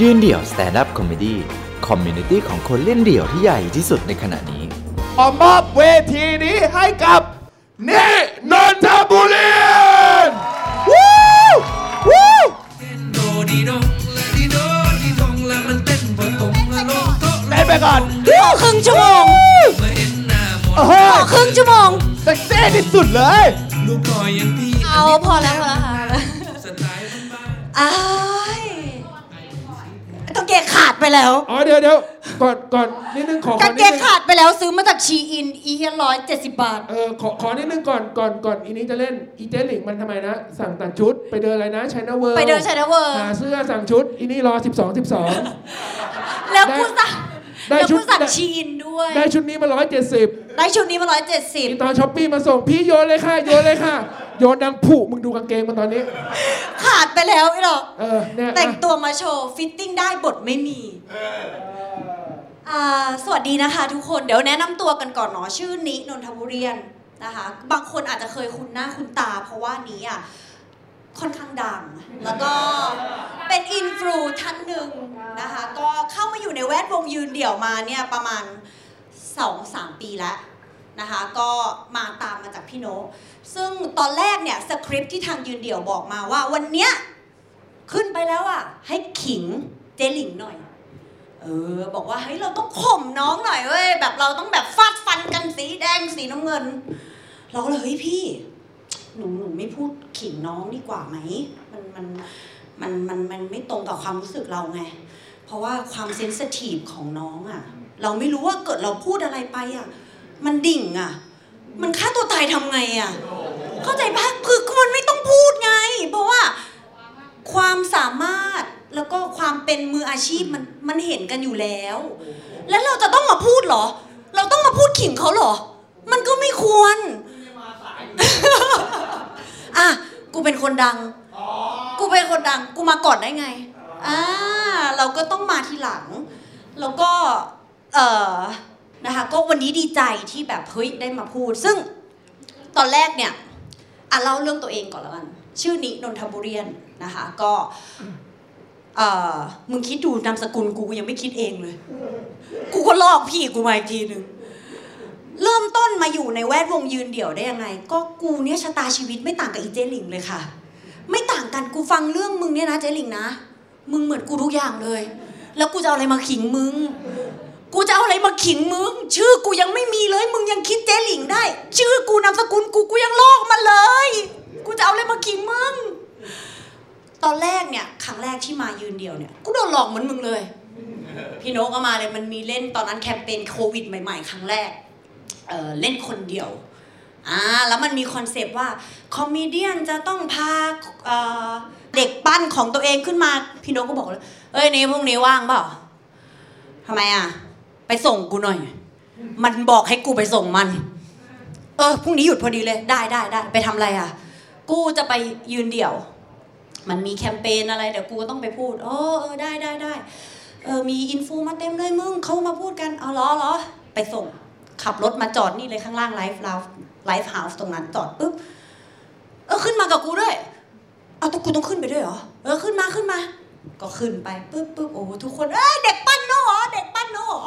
ยืนเดี่ยวสแตนด์อัพคอมเมดี้คอมมูนิตี้ของคนเล่นเดี่ยวที่ใหญ่ที่สุดในขณะนี้ ขอมอบเวทีนี้ให้กับนี่นนทบุรีวู้วู้โดดีดงและดีโดดีดงและมันเต้นบนตรงและลงโต๊ะเล่นไปก่อนขอครึ่งชั่วโมงเมื่อเห็นหน้ามนโอ้โหขอครึ่งชั่วโมงเซ็กซี่ที่สุดเลยลูกพ่อยังพี่เอาพอแล้วพอแล้วค่ะสไตล์บ้านอ้ายกาง เกงขาดไปแล้ว อ๋อเดี๋ยวเดี๋ยวก่อนก่อนนิดนึงขอขกาองนิเกดงนึงขาดไปแล้วซื้อมาจากชีอินอีเฮียร้อยเจ็ดสิบบาท เออขอขอนิดนึงก่อนก่อนก่อนอีนี้จะเล่นอีเจหลิงมันทำไมนะ สั่งตัดชุดไปเดินอะไรนะช i นาเวิร์ไปเดิน China World หาเสื้อสั่งชุดอีนี่รอ 12 12 แล้วกูสั่ง ได้แล้วชุดกูสั่งชีอินด้วย ได้ชุดนี้มา170ได้ชุดนี้มาร้อยเจ็ดสิบอีตอนช้อปปี้มาส่งพี่โยนเลยค่ะโยนเลยค่ะ โยนดังผุมึงดูกางเกงมันตอนนี้ ขาดไปแล้วไอ้หรอกเออเนี่ยแต่งอะตัวมาโชว์ fitting ได้บทไม่มีอ่าสวัสดีนะคะทุกคนเดี๋ยวแนะนำตัวกันก่อนเนาะชื่อนินนทบุเรี่ยนนะคะ บางคนอาจจะเคยคุ้นหน้าคุ้นตา เพราะว่านี้อะ ค่อนข้างดัง แล้วก็เป็น influ ท่านหนึ่งนะคะ ก็เข้ามาอยู่ในแวดวงยืนเดี่ยวมาเนี่ยประมาณ 2-3 ปีแล้วนะคะ ก็มาตามมาจากพี่โนซึ่งตอนแรกเนี่ยสคริปต์ที่ทางยืนเดี่ยวบอกมาว่าวันเนี้ยขึ้นไปแล้วอะให้ขิงเจลิงหน่อย เออ บอกว่าเฮ้ยเราต้องข่มน้องหน่อยเว้ยแบบเราต้องแบบฟาดฟันกันสีแดงสีน้ำเงิน เราก็เลยเฮ้ยพี่ หนูหนูไม่พูดขิงน้องดีกว่าไหมมันมันมันมันมันไม่ตรงกับความรู้สึกเราไง เพราะว่าความเซนสทีฟของน้องอะ เราไม่รู้ว่าเกิดเราพูดอะไรไปอะ มันดิ่งอะ มันฆ่าตัวตายทำไงอะ เข้าใจปะคือมันไม่ต้องพูดไง เพราะว่าความสามารถแล้วก็ความเป็นมืออาชีพมันมันเห็นกันอยู่แล้ว แล้วเราจะต้องมาพูดเหรอ เราต้องมาพูดขิงเขาเหรอ มันก็ไม่ควร อะกูเป็นคนดัง กูเป็นคนดัง กูมาก่อนได้ไงอ่าเราก็ต้องมาทีหลัง แล้วก็เอ่อนะคะก็วันนี้ดีใจที่แบบเฮ้ยได้มาพูด ซึ่งตอนแรกเนี่ยอะเล่าเรื่องตัวเองก่อนล้วกัน ชื่อนินนทบุรีนนะคะก็เอ่อมึงคิดดูนามสกุลกูกูยังไม่คิดเองเลย กูก็ลอกพี่กูมาอีกทีหนึ่ง เริ่มต้นมาอยู่ในแวดวงยืนเดี่ยวได้ยังไง ก็กูเนี่ยชะตาชีวิตไม่ต่างกับอีเจลิงเลยค่ะ ไม่ต่างกันกูฟังเรื่องมึงเนี่ยนะเจลิงนะ มึงเหมือนกูทุกอย่างเลย แล้วกูจะเอาอะไรมาขิงมึง กูจะเอาอะไรมาขิงมึง ชื่อกูยังไม่มีเลย มึงยังคิดเจลิงได้ ชื่อกูนามสกุลกูกูยังลอกมาเลย กูจะเอาอะไรมาขิงมึง ตอนแรกเนี่ยครั้งแรกที่มายืนเดียวเนี่ยกูโดนหลอกเหมือนมึงเลย พี่โนก็มาเลยมันมีเล่นตอนนั้นแคมเปญโควิดใหม่ ๆ ครั้งแรก เเล่นคนเดียวอ่าแล้วมันมีคอนเซปต์ว่า comedian จะต้องพาเด็กปั้นของตัวเองขึ้นมาพี่โนก็บอกเลยเอ้ยนี่พรุ่งนี้ว่างเปล่าทำไมอะ ไปส่งกูหน่อย มันบอกให้กูไปส่งมัน เออพรุ่งนี้หยุดพอดีเลยได้ได้ได้ไปทำอะไรอะ กูจะไปยืนเดี่ยว มันมีแคมเปญอะไรเดี๋ยวกูก็ต้องไปพูดเออเออได้ได้ได้เออมี influ มาเต็มเลยมึงเขามาพูดกันเอาล้อเหรอไปส่ง ขับรถมาจอดนี่เลยข้างล่าง live live live house ตรงนั้นจอดปุ๊บเออขึ้นมากับกูด้วยเอาต้องกูต้องขึ้นไปด้วยเหรอเออขึ้นมาขึ้นมา ก็ขึ้นไปปุ๊บปุ๊บโอ้ทุกคนเอ้ยเด็กปั้นโนเหรอเด็กปั้นโนเหรอ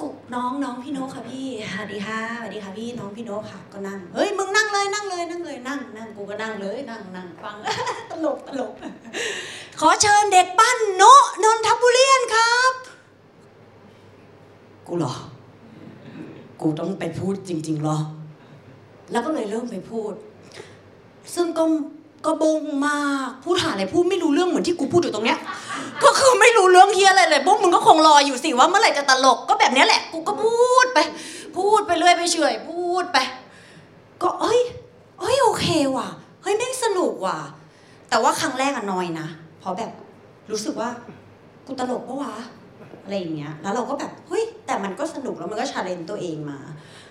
กูน้องน้องพี่โนค่ะพี่สวัสดีค่ะสวัสดีค่ะพี่น้องพี่โนค่ะก็นั่งเฮ้ยมึงนั่งเลยนั่งเลยนั่งเลยนั่งนั่งกูก็นั่งเลยนั่งนั่งฟังตลกตลกขอเชิญเด็กปั้นโนนนทบุรีนครับ กูเหรอ กูต้องไปพูดจริงๆเหรอ แล้วก็เลยเริ่มไปพูด ซึ่งก็ก็บงมากพูดหาอะไรพูดไม่รู้เรื่องเหมือนที่กูพูดอยู่ตรงเนี้ย ก็คือไม่รู้เรื่องเฮียอะไรเลยพวกมึงก็คงรออยู่สิว่าเมื่อไหร่จะตลกก็แบบนี้แหละกูก็พูดไป พูดไปเรื่อยไปเฉยพูดไป ก็เอ้ยเอ้ยโอเคว่ะเฮ้ยแม่งสนุกว่ะ แต่ว่าครั้งแรกอะนอยนะเพราะแบบรู้สึกว่ากูตลกปะวะ อะไรอย่างเงี้ยแล้วเราก็แบบเฮ้ยแต่มันก็สนุกแล้วมันก็ชาเลนจ์ตัวเองมา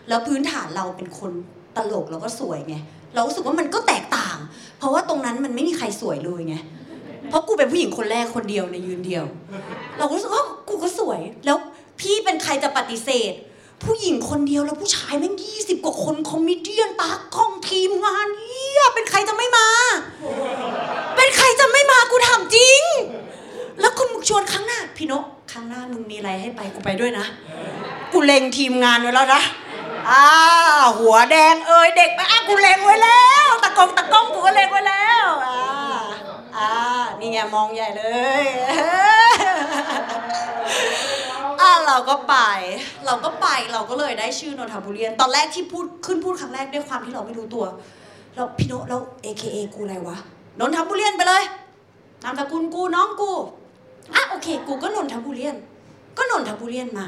แล้วพื้นฐานเราเป็นคนตลกแล้วก็สวยไงเราสึกว่ามันก็แตกต่าง เพราะว่าตรงนั้นมันไม่มีใครสวยเลยไงเพราะกูเป็นผู้หญิงคนแรกคนเดียวในยืนเดียว เราก็รู้สึกว่ากูก็สวยแล้วพี่เป็นใครจะปฏิเสธ ผู้หญิงคนเดียวแล้วผู้ชายแม่งยี่สิบกว่าคนคอมมิเดียนตากล้องทีมงานเฮียเป็นใครจะไม่มา เป็นใครจะไม่มากูถามจริง แล้วกูมึงมีอะไรให้ไปกูไปด้วยนะ กูเล็งทีมงานไว้แล้วนะอ่าหัวแดงเอ้ยเด็กไปอะกูเล็งไว้แล้วตะกงตะกงกูก็เล็งไว้แล้วอ่าอ่านี่ไงมองใหญ่เลยอะเราก็ไป เราก็ไปเราก็เลยได้ชื่อนนทบุรีตอนแรกที่พูดขึ้นพูดครั้งแรกด้วยความที่เราไม่รู้ตัวเราพี่โนตแล้ว AKA กูอะไรวะนนทบุรีไปเลยนามสกุลกูน้องกู อะโอเค กูก็นนทบุรีก็นนทบุรีมา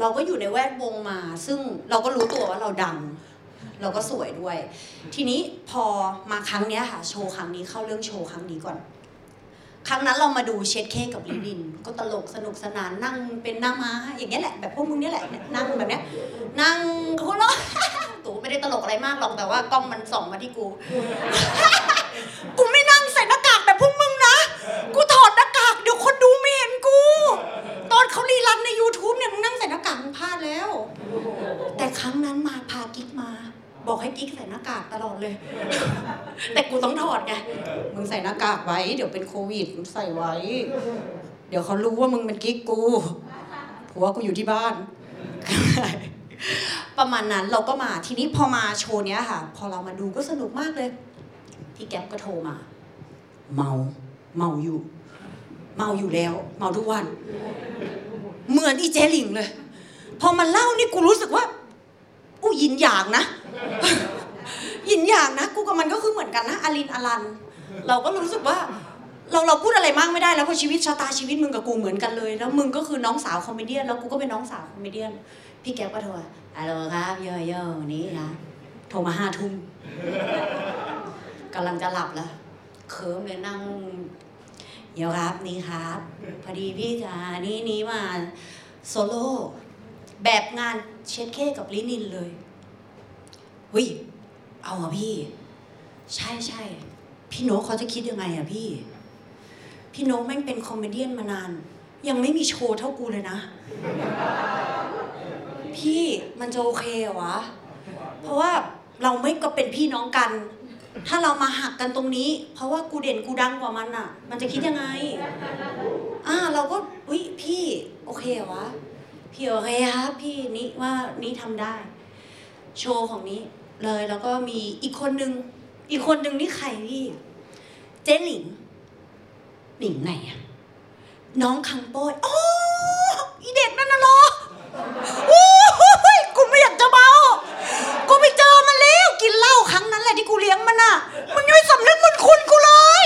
เราก็อยู่ในแวดวงมา ซึ่งเราก็รู้ตัวว่าเราดัง เราก็สวยด้วย ทีนี้พอมาครั้งเนี้ยค่ะ โชว์ครั้งนี้เข้าเรื่องโชว์ครั้งนี้ก่อน ครั้งนั้นเรามาดูเช็ดเค้กกับลิลิน ก็ตลกสนุกสนานนั่งเป็นหน้าม้าอย่างเงี้ยแหละแบบพวกมึงเนี่ยแหละนั่งแบบเนี้ยนั่งเขาเนาะตูไม่ได้ตลกอะไรมากหรอกแต่ว่ากล้องมันส่องมาที่กู กูไม่น่ากากแบบพวกมึงนะ กูถอดหน้ากากเดี๋ยวคนดูไม่เห็นกู ต อนใน YouTube เนี่ยมึงนั่งใส่หน้ากากมึงพลาดแล้ว แต่ครั้งนั้นมาพากิ๊กมา บอกให้กิ๊กใส่หน้ากากตลอดเลย แต่กูต้องถอดไงมึงใส่หน้ากากไว้ เดี๋ยวเป็นโควิดมึงใส่ไว้ เดี๋ยวเขารู้ว่ามึงเป็นกิ๊กกูผัวกูอยู่ที่บ้าน ประมาณนั้นเราก็มาทีนี้พอมาโชว์เนี้ยค่ะ พอเรามาดูก็สนุกมากเลย พี่แก๊ปก็โทรมา เมาเมาอยู่ เมาอยู่แล้ว เมาทุกวัน เหมือนอีเจลิงเลย พอมันเล่านี่กูรู้สึกว่าอู้ยินอย่างนะ ยินอย่างนะ กูกับมันก็คือเหมือนกันนะอลินอลัน เราก็รู้สึกว่า เราเราพูดอะไรมากไม่ได้แล้วเพราะชีวิตชะตาชีวิตมึงกับกูเหมือนกันเลย แล้วมึงก็คือน้องสาวคอมเมดี้แล้วกูก็เป็นน้องสาวคอมเมดี้พี่แก๊ปก็โทรมาฮัลโหลครับเยอะเยอะวันนี้นะโทรมาห้าทุ่มกำลังจะหลับแล้วเคิร์มเลยนั่ง เดี๋ยวครับนี่ครับ พอดีพี่จะนี่นี้มาโซโล่แบบงานเช็ดเค้กกับลินินเลยเฮ้ยเอาเหรอพี่ ใช่ใช่พี่โนเขาจะคิดยังไงอะพี่ พี่โนแม่งเป็น comedy มานาน ยังไม่มีโชว์เท่ากูเลยนะ พี่มันจะโอเคเหรอวะ เพราะว่าเราไม่ก็เป็นพี่น้องกัน ถ้าเรามาหักกันตรงนี้ เพราะว่ากูเด่นกูดังกว่ามันอะมันจะคิดยังไง อ่าเราก็อุ้ยพี่โอเคเหรอวะพี่โอเคครับพี่นี่ว่านี่ทำได้ โชว์ของนี้เลยแล้วก็มีอีกคนนึง อีกคนนึงนี่ใครพี่ เจ๊หลิงหลิงไหนอะน้องคังโป้ยโอ้อีเด็กนั่นน่ะเหรอโอ้ยกูไม่อยากจะเมากูไปเจอมันแล้ว กินเหล้าครั้งนั้นแหละที่กูเลี้ยงมันอะมึงยังไม่สำนึกบุญคุณกูเลย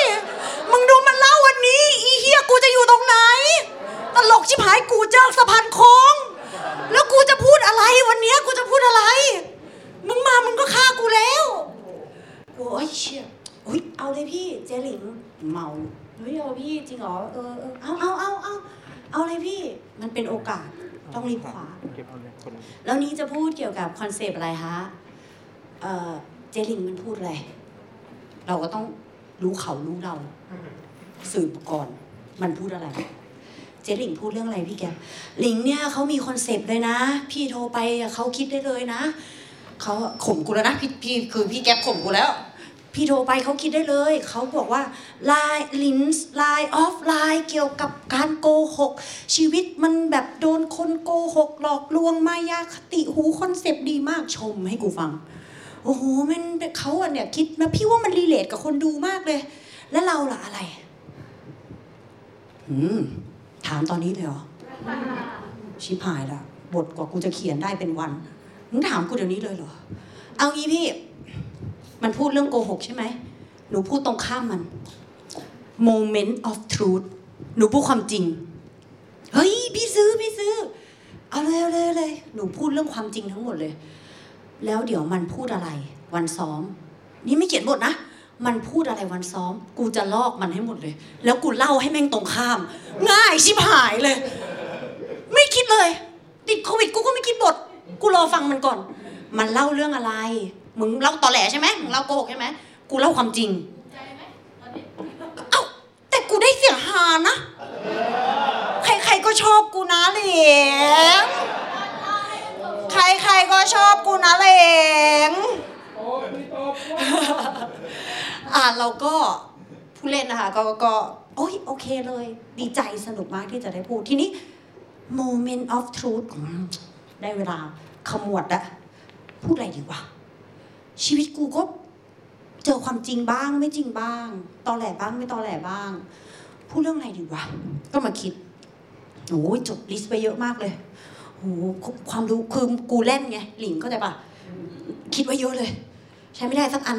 มึงดูมันเล่าวันนี้ อีเฮียกูจะอยู่ตรงไหน ตลกชิบหายกูเจอสะพานโค้ง แล้วกูจะพูดอะไรวันเนี้ยกูจะพูดอะไร มึงมามึงก็ฆ่ากูแล้วโอ้ยเชี่ยอุ้ยเอาเลยพี่เจ๊หลิงเมาเฮ้ยเอาพี่จริงเหรอเออเออเอาเอาเอาเอาเอาเลยพี่ มันเป็นโอกาสต้องรีบคว้าแล้วนี้จะพูดเกี่ยวกับคอนเซปต์อะไรคะ เออเจ๊หลิงมันพูดอะไร เราก็ต้องรู้เขารู้เรา สืบก่อน มันพูดอะไร เจ๊หลิงพูดเรื่องอะไรพี่แก๊ปหลิงเนี่ยเขามีคอนเซปต์เลยนะ พี่โทรไปอะเขาคิดได้เลยนะเขาข่มกูแล้วนะพี่พี่คือพี่แก๊ปข่มกูแล้ว พี่โทรไปเขาคิดได้เลย เขาบอกว่า lies Ling's line of lies เกี่ยวกับการโกหก ชีวิตมันแบบโดนคนโกหก หลอกลวงมายาคติหูคอนเซปต์ดีมากชมให้กูฟัง โอ้โหมันเขาอะเนี่ยคิดมาพี่ว่ามัน relate กับคนดูมากเลย แล้วเราล่ะอะไรอืมถามตอนนี้เลยเหรอชิบหายละบทกว่ากูจะเขียนได้เป็นวันมึงถามกูเดี๋ยวนี้เลยเหรอ เอางี้พี่ มันพูดเรื่องโกหกใช่ไหมหนูพูดตรงข้ามมัน moment of truth หนูพูดความจริง เฮ้ย พี่ซื้อ พี่ซื้อ เอาเลยเอาเลยเอาเลย หนูพูดเรื่องความจริงทั้งหมดเลย แล้วเดี๋ยวมันพูดอะไร วันซ้อม นี่ไม่เขียนบทนะ มันพูดอะไรวันซ้อม กูจะลอกมันให้หมดเลย แล้วกูเล่าให้แม่งตรงข้าม ง่ายชิบหายเลย ไม่คิดเลย ติดโควิดกูก็ไม่คิดบท กูรอฟังมันก่อน มันเล่าเรื่องอะไร มึงเล่าตอแหลใช่ไหมมึงเล่าโกหกใช่ไหมกูเล่าความจริงเอ้าแต่กูได้เสียงฮานะ ใครๆก็ชอบกูนะเหลง ใครๆก็ชอบกูนะเหลงอ่าเราก็ผู้เล่นนะคะก็ก็โอโอ้ยโอเคเลย ดีใจสนุกมากที่จะได้พูดทีนี้ moment of truth อืมได้เวลาขมวดละพูดอะไรดีวะ ชีวิตกูก็เจอความจริงบ้างไม่จริงบ้าง ตอแหลบ้างไม่ตอแหลบ้าง พูดเรื่องอะไรดีวะ ก็มาคิดโอ้ยจดลิสต์ไปเยอะมากเลย โอ้ความรู้คือกูเล่นไงหลิงเข้าใจปะคิดไว้เยอะเลย ใช้ไม่ได้สักอัน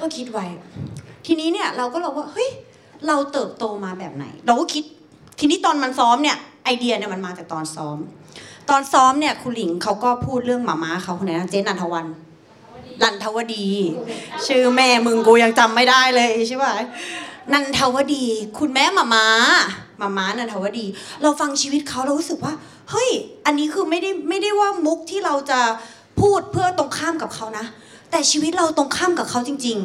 ก็คิดไว้ ทีนี้เนี่ยเราก็เราว่าเฮ้ยเราเติบโตมาแบบไหน เราก็คิด ทีนี้ตอนมันซ้อมเนี่ยไอเดียเนี่ยมันมาจากตอนซ้อม ตอนซ้อมเนี่ยคุณหลิงเขาก็พูดเรื่องหมาม้าเขาคนไหนนะเจนันทวันนันทวดี ชื่อแม่มึงกูยังจำไม่ได้เลยใช่ป่ะ นันทวดี คุณแม่หมาม้าหมาม้านันทวดี เราฟังชีวิตเขาเรารู้สึกว่าเฮ้ย อันนี้คือไม่ได้ไม่ได้ว่ามุกที่เราจะพูดเพื่อตรงข้ามกับเขานะ แต่ชีวิตเราตรงข้ามกับเขาจริง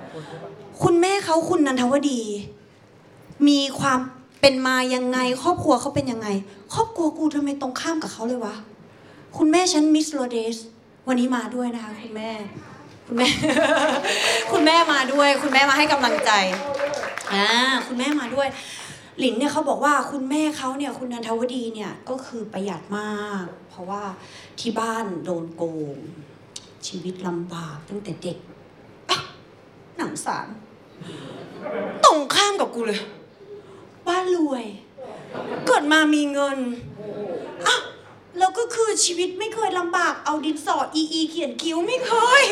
ๆ คุณแม่เขาคุณนันทวดี มีความเป็นมายังไง ครอบครัวเขาเป็นยังไง ครอบครัวกูทำไมตรงข้ามกับเขาเลยวะคุณแม่ฉันมิสโรเดสวันนี้มาด้วยนะคะคุณแม่ คุณแม่ คุณแม่มาด้วย คุณแม่มาให้กำลังใจอ่าคุณแม่มาด้วย หลินเนี่ยเขาบอกว่าคุณแม่เขาเนี่ยคุณนันทวดีเนี่ยก็คือประหยัดมาก เพราะว่าที่บ้านโดนโกง ชีวิตลำบากตั้งแต่เด็กหนังสารตรงข้ามกับกูเลย บ้านรวย เกิดมามีเงินอะ แล้วก็คือชีวิตไม่เคยลำบากเอาดินสออีอีเขียนคิ้วไม่เคย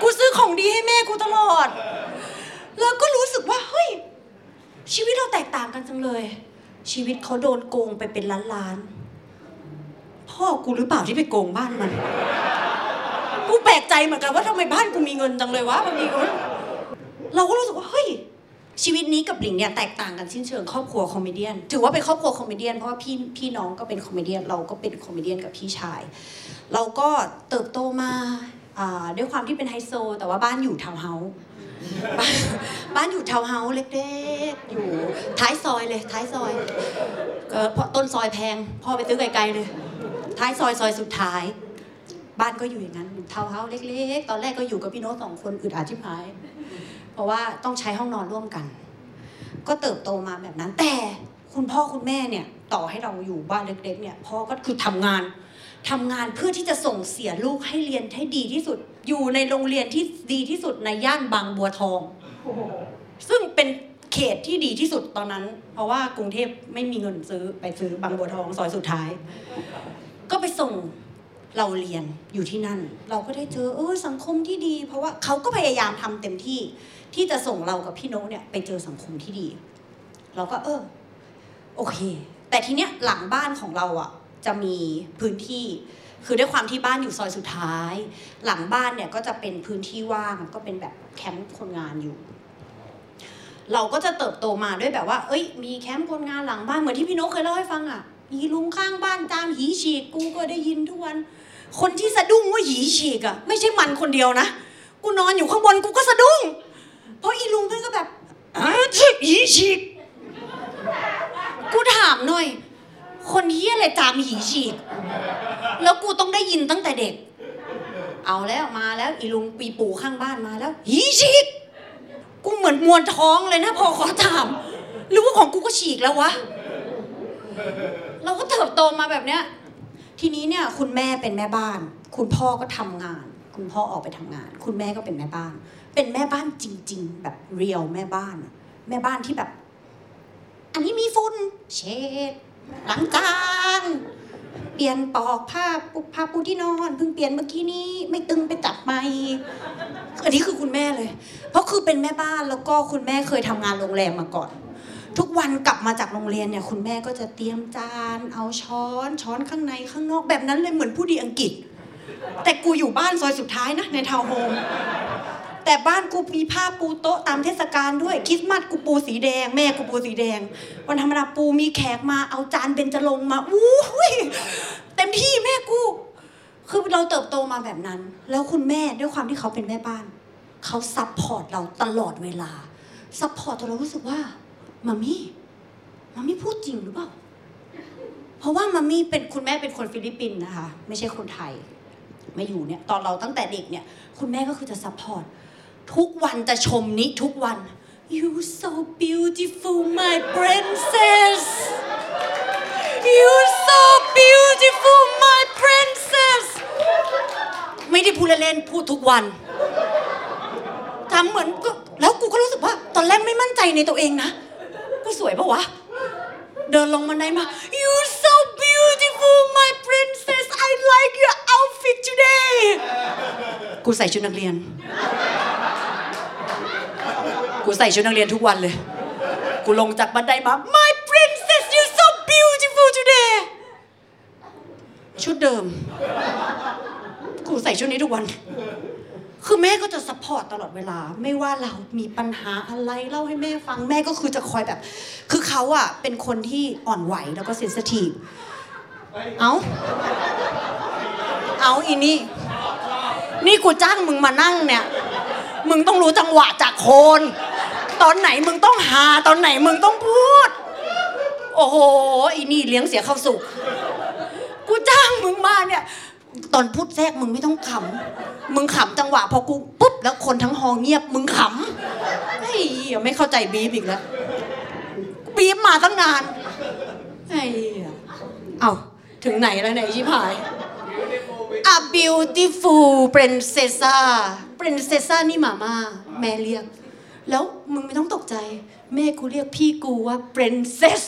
กูซื้อของดีให้แม่กูตลอด แล้วก็รู้สึกว่าเฮ้ย ชีวิตเราแตกต่างกันจังเลย ชีวิตเขาโดนโกงไปเป็นล้านล้านพ่อกูหรือเปล่าที่ไปโกงบ้านมัน กูแปลกใจเหมือนกันว่าทำไมบ้านกูมีเงินจังเลยวะบางทีกูเราก็รู้สึกว่าเฮ้ย ชีวิตนี้กับหลิงเนี่ยแตกต่างกันสิ้นเชิงครอบครัว comedy ถือว่าเป็นครอบครัว comedy เพราะว่าพี่พี่น้องก็เป็น comedy เราก็เป็น comedy กับพี่ชาย เราก็เติบโตมาด้วยความที่เป็นไฮโซ แต่ว่าบ้านอยู่ทาวน์เฮาส์บ้านอยู่ทาวน์เฮาส์เล็กๆ อยู่ท้ายซอยเลยท้ายซอยเพราะต้นซอยแพงพ่อไปซื้อไกลๆเลย ท้ายซอยซอยสุดท้าย บ้านก็อยู่อย่างนั้นอยู่ทาวน์เฮาส์เล็ก ๆ ตอนแรกก็อยู่กับพี่โน้ตสองคนอึดอัดชิบหาย เพราะว่าต้องใช้ห้องนอนร่วมกัน ก็เติบโตมาแบบนั้น แต่คุณพ่อคุณแม่เนี่ยต่อให้เราอยู่บ้านเล็ก ๆ เนี่ยพ่อก็คือทำงานทำงานเพื่อที่จะส่งเสียลูกให้เรียนให้ดีที่สุด อยู่ในโรงเรียนที่ดีที่สุดในย่านบางบัวทอง ซึ่งเป็นเขตที่ดีที่สุดตอนนั้น เพราะว่ากรุงเทพไม่มีเงินซื้อไปซื้อบางบัวทองซอยสุดท้าย ก็ไปส่ง เราเรียนอยู่ที่นั่น เราก็ได้เจอเออสังคมที่ดี เพราะว่าเขาก็พยายามทำเต็มที่ที่จะส่งเรากับพี่โน้ตเนี่ยไปเจอสังคมที่ดี เราก็เออโอเค แต่ทีเนี้ยหลังบ้านของเราอะจะมีพื้นที่ คือด้วยความที่บ้านอยู่ซอยสุดท้าย หลังบ้านเนี่ยก็จะเป็นพื้นที่ว่างก็เป็นแบบแคมป์คนงานอยู่ เราก็จะเติบโตมาด้วยแบบว่า เอ้ย มีแคมป์คนงานหลังบ้านเหมือนที่พี่นกเคยเล่าให้ฟังอะมีลุงข้างบ้านจามหีฉีกกูก็ได้ยินทุกวัน คนที่สะดุ้งว่าหีฉีกอะไม่ใช่มันคนเดียวนะ กูนอนอยู่ข้างบนกูก็สะดุ้ง เพราะอีลุงเพื่อนก็แบบอ้าฉีกหีฉีก กูถามหน่อย คนเฮียอะไรจามหีฉีก แล้วกูต้องได้ยินตั้งแต่เด็ก เอาแล้วมาแล้วอีลุงปีปู่ข้างบ้านมาแล้วหีฉีก กูเหมือนมวนท้องเลยนะพอขอถาม หรือว่าของกูก็ฉีกแล้ววะ เราก็เติบโตมาแบบเนี้ย ทีนี้เนี่ยคุณแม่เป็นแม่บ้าน คุณพ่อก็ทำงาน คุณพ่อออกไปทำงาน คุณแม่ก็เป็นแม่บ้าน เป็นแม่บ้านจริง ๆ แบบเรียวแม่บ้าน แม่บ้านที่แบบ อันนี้มีฝุ่นเช็ดล้างจานเปลี่ยนปลอกผ้าปูผ้าปูที่นอนเพิ่งเปลี่ยนเมื่อกี้นี้ไม่ตึงไปจับไหมอันนี้คือคุณแม่เลย เพราะคือเป็นแม่บ้านแล้วก็คุณแม่เคยทำงานโรงแรมมาก่อน ทุกวันกลับมาจากโรงเรียนเนี่ยคุณแม่ก็จะเตรียมจาน เอาช้อนช้อนข้างในข้างนอกแบบนั้นเลยเหมือนผู้ดีอังกฤษ แต่กูอยู่บ้านซอยสุดท้ายนะในทาวน์โฮมแต่บ้านกูมีผ้าปูโต๊ะตามเทศกาลด้วยคริสต์มาสกูปูสีแดง แม่กูปูสีแดง วันธรรมดากูมีแขกมาเอาจานเบญจรงค์มาอู้ยเต็มที่แม่กู คือเราเติบโตมาแบบนั้น แล้วคุณแม่ด้วยความที่เขาเป็นแม่บ้านเขา support เราตลอดเวลา support จนเรารู้สึกว่า mommy mommy พูดจริงหรือเปล่า เพราะว่า mommy เป็นคุณแม่เป็นคนฟิลิปปินส์นะคะ ไม่ใช่คนไทยมาอยู่เนี่ยตอนเราตั้งแต่เด็กเนี่ย คุณแม่ก็คือจะ supportทุกวันจะชมนิทุกวัน You so beautiful my princess You so beautiful my princess ไม่ได้พูดเล่นๆพูดทุกวันทำเหมือนก็แล้วกูก็รู้สึกว่า ตอนแรกไม่มั่นใจในตัวเองนะ กูสวยปะวะ เดินลงบันไดมา You so beautiful my princess I like your outfit today กูใส่ชุดนักเรียน กูใส่ชุดนักเรียนทุกวันเลย กูลงจากบันไดมา My princess you so beautiful today ชุดเดิม กูใส่ชุดนี้ทุกวัน คือแม่ก็จะ support ตลอดเวลา ไม่ว่าเรามีปัญหาอะไรเล่าให้แม่ฟังแม่ก็คือจะคอยแบบ คือเขาอะเป็นคนที่อ่อนไหวแล้วก็ sensitiveเอาเอาอีนี่ นี่กูจ้างมึงมานั่งเนี่ย มึงต้องรู้จังหวะจากโคน ตอนไหนมึงต้องหา ตอนไหนมึงต้องพูด โอ้โหอีนี่เลี้ยงเสียเข้าสุกกูจ้างมึงมาเนี่ย ตอนพูดแทรกมึงไม่ต้องขำมึงขำจังหวะพอกูปุ๊บแล้วคนทั้งฮองเงียบมึงขำไอ้เหี้ยไม่เข้าใจบีบอีกแล้ว บีบมาตั้งนานไอ้เหี้ยเอาถึงไหนแล้วไหนชิพาย A beautiful princess princess นี่มาม่าแม่เรียก แล้วมึงไม่ต้องตกใจ แม่กูเรียกพี่กูว่า princess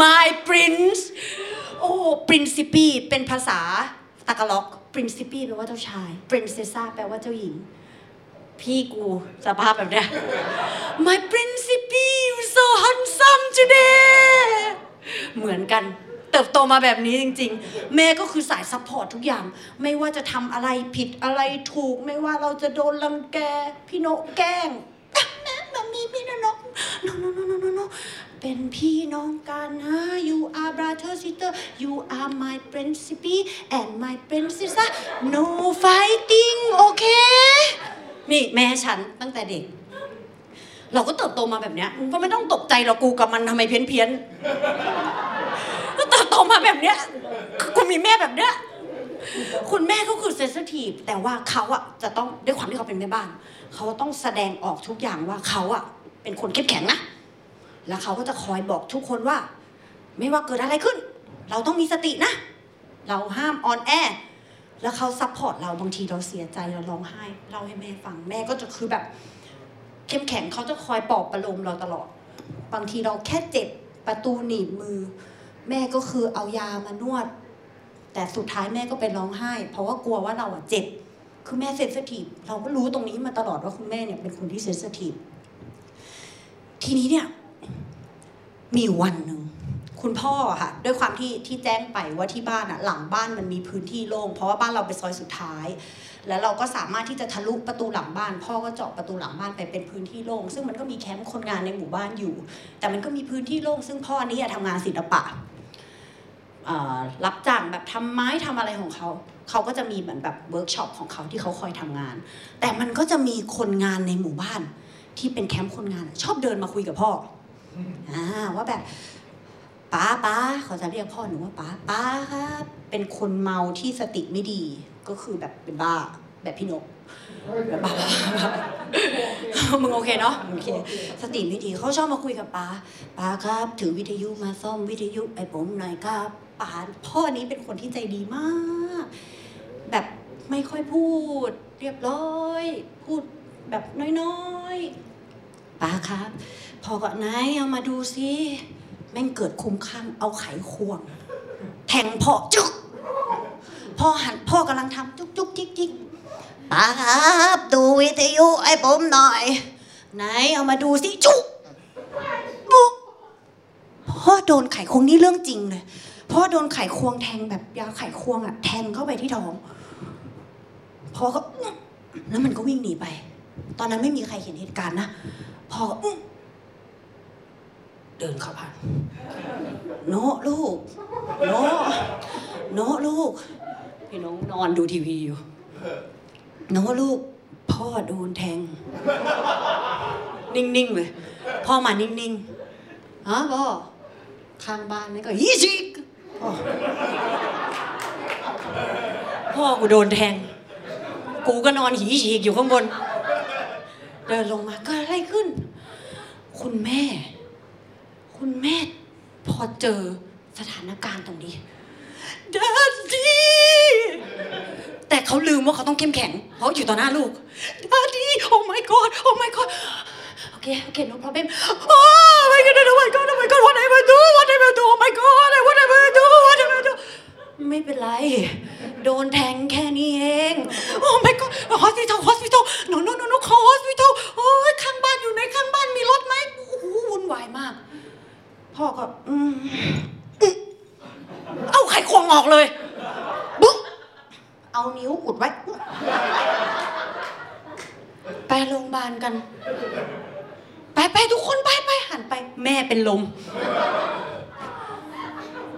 my prince โอ้ principe เป็นภาษาตากล็อก principe แปลว่าเจ้าชาย princessa แปลว่าเจ้าหญิง พี่กูสภาพแบบเนี้ย My principe you so handsome today เหมือนกันเติบโตมาแบบนี้จริง ๆ แม่ก็คือสาย support ทุกอย่าง ไม่ว่าจะทำอะไรผิดอะไรถูก ไม่ว่าเราจะโดนรังแก พี่โนแกล้ง ม่แบบมีพี่โนนก no no no no no no เป็นพี่น้องกันนะ you are brother sister you are my principe and my princess no fighting โอเค นี่แม่ฉันตั้งแต่เด็ก เราก็เติบโตมาแบบเนี้ยก็ไม่ต้องตกใจหรอกกูกับมันทำไมเพี้ยนเพี้ยนก็เติบโตมาแบบเนี้ยคือกูมีแม่แบบเนี้ยคุณแม่ก็คือเซนซิทีฟแต่ว่าเขาอะจะต้องด้วยความที่เขาเป็นแม่บ้าน เขาต้องแสดงออกทุกอย่างว่าเขาอะเป็นคนเข้มแข็งนะ แล้วเขาก็จะคอยบอกทุกคนว่า ไม่ว่าเกิดอะไรขึ้น เราต้องมีสตินะ เราห้ามอ่อนแอแล้วเขา support เราบางทีเราเสียใจเราร้องไห้เล่าให้แม่ฟังแม่ก็จะคือแบบ เข้มแข็งเขาจะคอยปลอบประโลมเราตลอด บางทีเราแค่เจ็บประตูหนีบมือ แม่ก็คือเอายามานวด แต่สุดท้ายแม่ก็ไปร้องไห้ เพราะว่ากลัวว่าเราอะเจ็บ คือแม่ sensitive เราก็รู้ตรงนี้มาตลอดว่าคุณแม่เนี่ยเป็นคนที่ sensitiveทีนี้เนี่ยมีวันหนึ่งคุณพ่อค่ะด้วยความที่ที่แจ้งไปว่าที่บ้านอะหลังบ้านมันมีพื้นที่โล่งเพราะว่าบ้านเราเป็นซอยสุดท้าย แล้วเราก็สามารถที่จะทะลุประตูหลังบ้าน พ่อก็เจาะประตูหลังบ้านไปเป็นพื้นที่โล่งซึ่งมันก็มีแคมป์คนงานในหมู่บ้านอยู่ แต่มันก็มีพื้นที่โล่งซึ่งพ่อนี่อะทำงานศิลปะ รับจ้างแบบทำไม้ทำอะไรของเขา เขาก็จะมีเหมือนแบบเวิร์กช็อปของเขาที่เขาคอยทำงาน แต่มันก็จะมีคนงานในหมู่บ้าน ที่เป็นแคมป์คนงาน ชอบเดินมาคุยกับพ่ออ่าว่าแบบป้าป้าเขาจะเรียกพ่อหนูว่าป้าป้าครับเป็นคนเมาที่สติไม่ดีก็คือแบบเป็นบ้าแบบพี่นกแบบบ้ามึงโอเคเนาะโอเคสติไม่ดีเขาชอบมาคุยกับป้าป้าครับ ถือวิทยุมาซ่อมวิทยุไอ้ผมหน่อยครับ ป้าพ่อนี้เป็นคนที่ใจดีมาก แบบไม่ค่อยพูด เรียบร้อย พูดแบบน้อยๆป้าครับพ่อก็ไหนเอามาดูสิแม่งเกิดคุ้มข้างเอาไขควง แทงพ่อจุกพ่อหันพ่อกำลังทำจุกจุกจิกจิกป้าครับดูวิทยุไอ้ผมหน่อย ไหนเอามาดูสิจุกปุ๊บพ่อโดนไขควงนี่เรื่องจริงเลย พ่อโดนไขควงแทงแบบยาไขควงอะแทงเข้าไปที่ท้องพ่อก็แล้วมันก็วิ่งหนีไป ตอนนั้นไม่มีใครเห็นเหตุการณ์นะพ่อก็เดินเข้าบ้านโนลูกโนโนลูกพี่น้องนอนดูทีวีอยู่โนลูก พ่อโดนแทง นิ่งๆเลยพ่อมานิ่งๆฮะพ่อข้างบ้านนี่ก็ยี่ชิก พ่อกูโดนแทง กูก็นอนหีฉีกอยู่ข้างบน เดินลงมาเกิดอะไรขึ้น คุณแม่ คุณแม่ พอเจอสถานการณ์ตรงนี้ดัดดี้แต่เขาลืมว่าเขาต้องเข้มแข็ง เพราะอยู่ต่อหน้าลูกดัดดี้โอ้ my god โอ้ my god โอเคโอเค no problem โอ้ my god oh my god oh my god what am I do what am I do oh my god what am I do what am I do ไม่เป็นไร โดนแทงแค่นี้เอง โอ้ my god hospital hospital no no no no call hospital โอ้ยข้างบ้านอยู่ไหนข้างบ้านมีรถไหมโอ้โหวุ่นวายมาก พ่อก็อืมเอาไขควงออกเลยบุ๊เอานิ้วอุดไว้ ไปโรงพยาบาลกัน ไปไปทุกคนไปไปหันไป แม่เป็นลม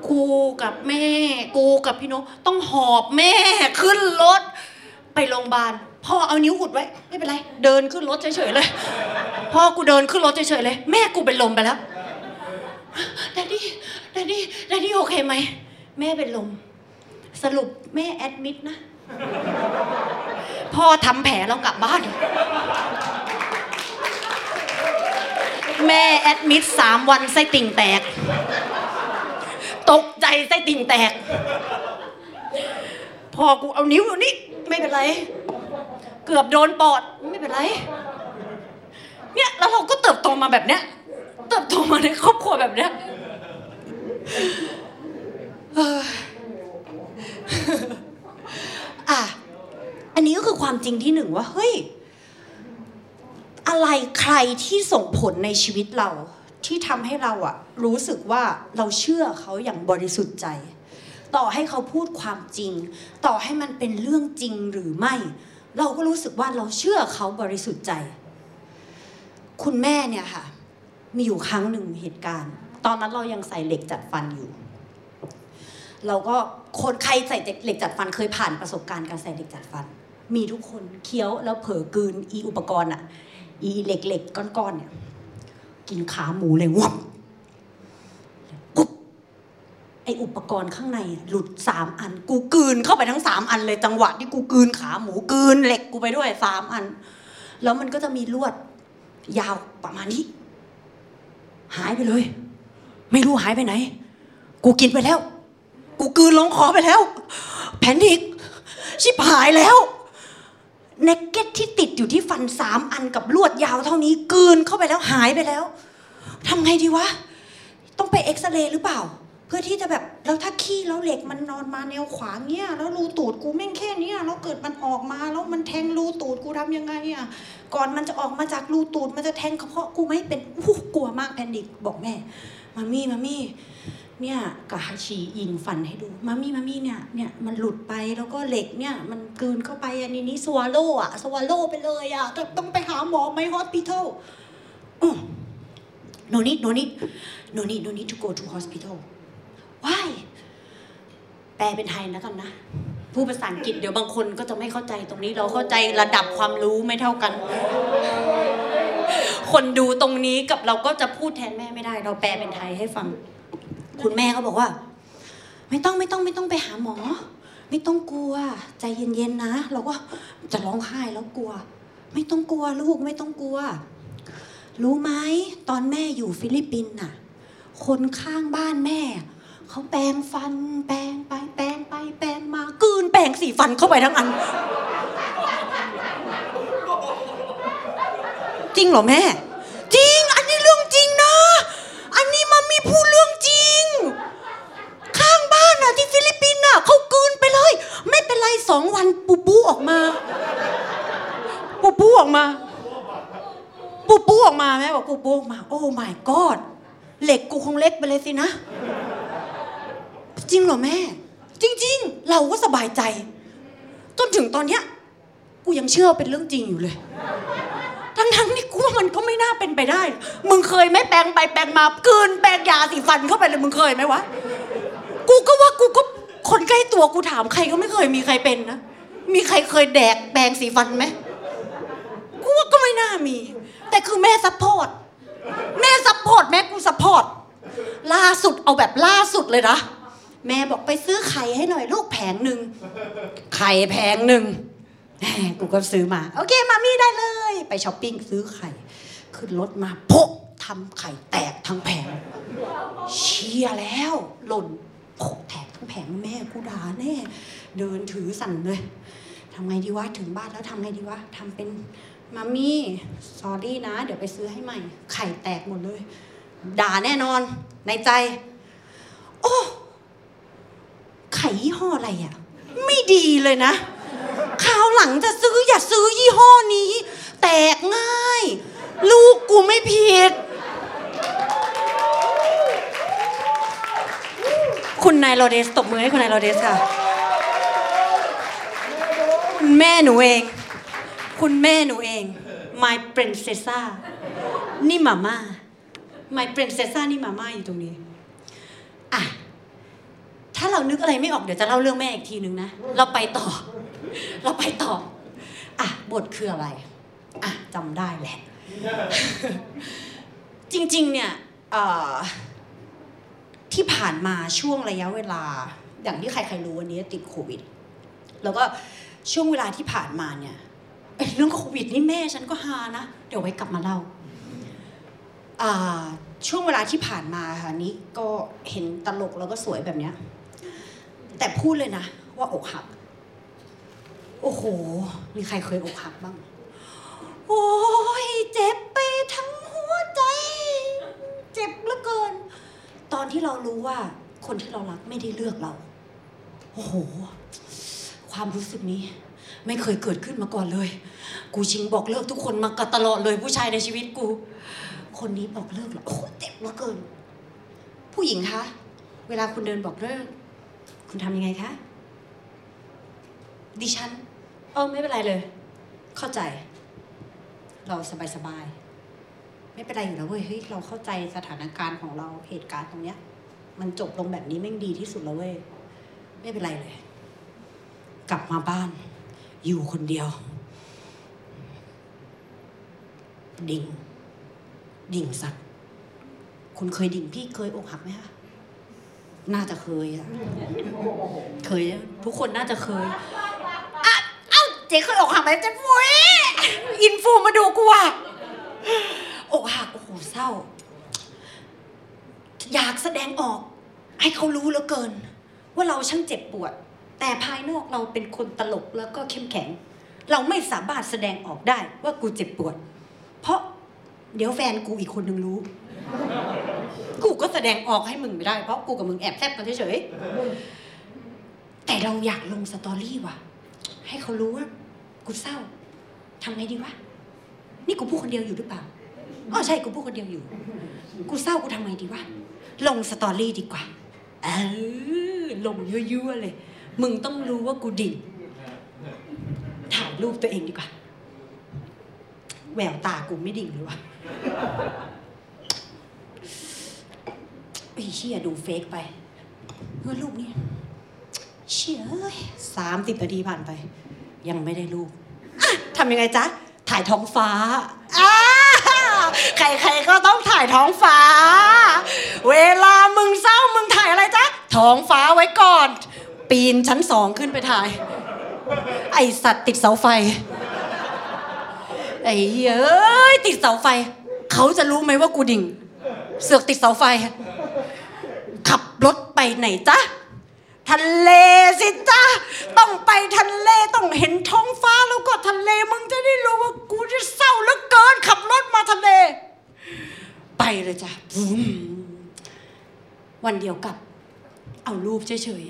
กูกับแม่ กูกับพี่โนกต้องหอบแม่ขึ้นรถ ไปโรงพยาบาลพ่อเอานิ้วอุดไว้ ไม่เป็นไร เดินขึ้นรถเฉยๆเลย พ่อกูเดินขึ้นรถเฉยๆเลย แม่กูเป็นลมไปแล้วdaddy daddy daddy โอเคไหม แม่เป็นลม สรุปแม่ admit นะ พ่อทำแผลแล้วกลับบ้าน แม่ admit สามวันไส้ติ่งแตก ตกใจไส้ติ่งแตก พอกูเอานิ้วอยู่นี่ ไม่เป็นไร เกือบโดนปอด ไม่เป็นไร เนี่ยแล้วเราก็เติบโตมาแบบเนี้ย เติบโตมาในครอบครัวแบบเนี้ยเอ้ยอะ อันนี้ก็คือความจริงที่หนึ่งว่า เฮ้ย อะไรใครที่ส่งผลในชีวิตเราที่ทำให้เราอะรู้สึกว่าเราเชื่อเขาอย่างบริสุทธิ์ใจ ต่อให้เขาพูดความจริง ต่อให้มันเป็นเรื่องจริงหรือไม่ เราก็รู้สึกว่าเราเชื่อเขาบริสุทธิ์ใจ คุณแม่เนี่ยค่ะ มีอยู่ครั้งหนึ่งเหตุการณ์ ตอนนั้นเรายังใส่เหล็กจัดฟันอยู่ เราก็คนใครใส่เหล็กจัดฟันเคยผ่านประสบการณ์การใส่เหล็กจัดฟัน มีทุกคนเคี้ยวแล้วเผลอกลืนอีอุปกรณ์อะ อีเหล็กๆก้อนๆเนี่ยกินขาหมูเลยวับปุ๊บไออุปกรณ์ข้างในหลุดสามอัน กูกืนเข้าไปทั้งสามอันเลยจังหวะที่กูกืนขาหมูกืนเหล็กกูไปด้วยสามอัน แล้วมันก็จะมีลวดยาวประมาณนี้ หายไปเลย ไม่รู้หายไปไหน กูกินไปแล้ว กูกืนลงคอไปแล้ว panic ชิบหายแล้ว bracket ที่ติดอยู่ที่ฟันสามอันกับลวดยาวเท่านี้กืนเข้าไปแล้วหายไปแล้วทำไงดีวะ ต้องไปเอ็กซเรย์หรือเปล่า เพื่อที่จะแบบแล้วถ้าขี้แล้วเหล็กมันนอนมาแนวขวางเนี้ยแล้วรูตูดกูแม่งแค่เนี้ยแล้วเกิดมันออกมาแล้วมันแทงรูตูดกูทำยังไงอะก่อนมันจะออกมาจากรูตูดมันจะแทงกระเพาะกูไหมเป็นอู้กลัวมาก panic บอกแม่ mommy mommy เนี่ยก็ฉีกยิงฟันให้ดู mommy mommy เนี่ยเนี่ยมันหลุดไปแล้วก็เหล็กเนี่ยมันกืนเข้าไปอันนี้นี่ swallow อะ swallow ไปเลยอะต้องต้องไปหาหมอไหม hospital no need no need no need no need to go to hospital why แปลเป็นไทยนะกันนะพูดภาษาอังกฤษเดี๋ยวบางคนก็จะไม่เข้าใจตรงนี้เราเข้าใจระดับความรู้ไม่เท่ากัน คนดูตรงนี้กับเราก็จะพูดแทนแม่ไม่ได้ เราแปลเป็นไทยให้ฟัง คุณแม่ก็บอกว่า ไม่ต้องไม่ต้องไม่ต้องไปหาหมอ ไม่ต้องกลัว ใจเย็นๆนะ เราก็จะร้องไห้แล้วกลัว ไม่ต้องกลัวลูกไม่ต้องกลัว รู้ไหมตอนแม่อยู่ฟิลิปปินส์น่ะ คนข้างบ้านแม่เขาแปรงฟัน แปรงไปแปรงไปแปรงมากืนแปรงสีฟันเข้าไปทั้งอัน จริงเหรอแม่ จริง อันนี้เรื่องจริงนะ อันนี้ mommy พูดเรื่องจริง ข้างบ้านอะที่ฟิลิปปินส์อะเขากลืนไปเลย ไม่เป็นไร สองวันปูปูออกมา ปูปูออกมา ปูปูออกมาแม่บอกปูปูออกมา โอ้ my god เหล็กกูคงเล็กไปเลยสินะ จริงเหรอแม่ จริง ๆ เราก็สบายใจ จนถึงตอนเนี้ยกูยังเชื่อเป็นเรื่องจริงอยู่เลย ทั้งๆนี่กูว่ามันก็ไม่น่าเป็นไปได้ มึงเคยไหมแปรงไปแปรงมาเกินแปรงยาสีฟันเข้าไปเลยมึงเคยไหมวะ กูก็ว่ากูก็ คนใกล้ตัวกูถามใครก็ไม่เคยมีใครเป็นนะ มีใครเคยแดกแปรงสีฟันไหมกูว่าก็ไม่น่ามี แต่คือแม่ support แม่ support แม่กู support ล่าสุดเอาแบบล่าสุดเลยนะ แม่บอกไปซื้อไข่ให้หน่อยลูกแผงหนึ่ง ไข่แผงหนึ่งแหมกูก็ซื้อมา โอเค mommy ได้เลย ไปช้อปปิ้งซื้อไข่ ขึ้นรถมาพกทำไข่แตกทั้งแผง เชียแล้ว หล่นพกแตกทั้ง แผงแม่กูด่าแน่ เดินถือสั่นเลยทำไงดีวะถึงบ้านแล้วทำไงดีวะทำเป็นมามี่สอรี่นะ เดี๋ยวไปซื้อให้ใหม่ ไข่แตกหมดเลย ด่าแน่นอน ในใจ โอ้ไข่ยี่ห้ออะไรอะไม่ดีเลยนะคราวหลังจะซื้ออย่าซื้อยี่ห้อนี้ แตกง่าย ลูกกูไม่ผิด คุณนายโรเดสตบมือให้คุณนายโรเดสค่ะ คุณแม่หนูเอง คุณแม่หนูเอง my princessa นี่มาม่า my princessa นี่มาม่าอยู่ตรงนี้อะถ้าเรานึกอะไรไม่ออกเดี๋ยวจะเล่าเรื่องแม่อีกทีนึงนะ เราไปต่อ เราไปต่ออะบทคืออะไรอะจำได้แหละ จริง ๆ เนี่ยเอ่อ ที่ผ่านมาช่วงระยะเวลา อย่างที่ใครๆรู้วันนี้ติดโควิด แล้วก็ช่วงเวลาที่ผ่านมาเนี่ยเรื่องโควิดนี่แม่ฉันก็ฮานะเดี๋ยวไว้กลับมาเล่าอ่าช่วงเวลาที่ผ่านมาค่ะนี้ก็เห็นตลกแล้วก็สวยแบบเนี้ยแต่พูดเลยนะ ว่าอกหัก โอ้โห มีใครเคยอกหักบ้าง โอ้ยเจ็บไปทั้งหัวใจ เจ็บเหลือเกิน ตอนที่เรารู้ว่าคนที่เรารักไม่ได้เลือกเรา โอ้โห ความรู้สึกนี้ ไม่เคยเกิดขึ้นมาก่อนเลย กูชิงบอกเลิกทุกคนมากตลอดเลยผู้ชายในชีวิตกู คนนี้บอกเลิกหรอโอ้เจ็บเหลือเกิน ผู้หญิงคะ เวลาคุณเดินบอกเลิก คุณทำยังไงคะ ดิฉัน เออไม่เป็นไรเลย เข้าใจ เราสบายๆ ไม่เป็นไรอยู่แล้วเว้ยเฮ้ยเราเข้าใจสถานการณ์ของเราเหตุการณ์ตรงเนี้ย มันจบลงแบบนี้แม่งดีที่สุดแล้วเว้ยไม่เป็นไรเลย กลับมาบ้าน อยู่คนเดียว ดิ่ง ดิ่งสัตว์คุณเคยดิ่งพี่เคยอกหักไหมคะน่าจะเคยอะเคยอะทุกคนน่าจะเคยอะเอ้าเจ๊เคยอกหักไหมเจ๊ฟุ้ยอินฟูมาดูกูอะ หเศร้า อยากแสดงออก ให้เขารู้เหลือเกิน ว่าเราช่างเจ็บปวด แต่ภายนอกเราเป็นคนตลกแล้วก็เข้มแข็ง เราไม่สามารถแสดงออกได้ว่ากูเจ็บปวด เพราะเดี๋ยวแฟนกูอีกคนนึงรู้ กูก็แสดงออกให้มึงไม่ได้ เพราะกูกับมึงแอบแซบกันเฉยๆแต่เราอยากลงสตอรี่ว่ะ ให้เขารู้ว่า กูเศร้าทำไงดีวะ นี่กูพูดคนเดียวอยู่หรือเปล่า อ๋อใช่กูพูดคนเดียวอยู่ กูเศร้ากูทำไงดีวะ ลงสตอรี่ดีกว่า เออลงยั่วๆเลย มึงต้องรู้ว่ากูดิ่งถ่ายรูปตัวเองดีกว่า แววตากูไม่ดิ่งเลยวะไอ้เชี่ยดูเฟกไปเมื่อรูปนี้เชี่ยสามสิบนาทีผ่านไป ยังไม่ได้รูปทำยังไงจ๊ะ ถ่ายท้องฟ้าอ่า ใครๆก็ต้องถ่ายท้องฟ้า เวลามึงเศร้ามึงถ่ายอะไรจ๊ะท้องฟ้าไว้ก่อน ปีนชั้นสองขึ้นไปถ่าย ไอสัตว์ติดเสาไฟไอ้เอ้ยติดเสาไฟ เขาจะรู้ไหมว่ากูดิ่ง เสือกติดเสาไฟ ขับรถไปไหนจ๊ะ ทะเลสิจ๊ะต้องไปทะเลต้องเห็นท้องฟ้าแล้วก็ทะเลมึงจะได้รู้ว่ากูจะเศร้าเหลือเกินขับรถมาทะเล ไปเลยจ้ะวันเดียวกับ เอารูปเฉย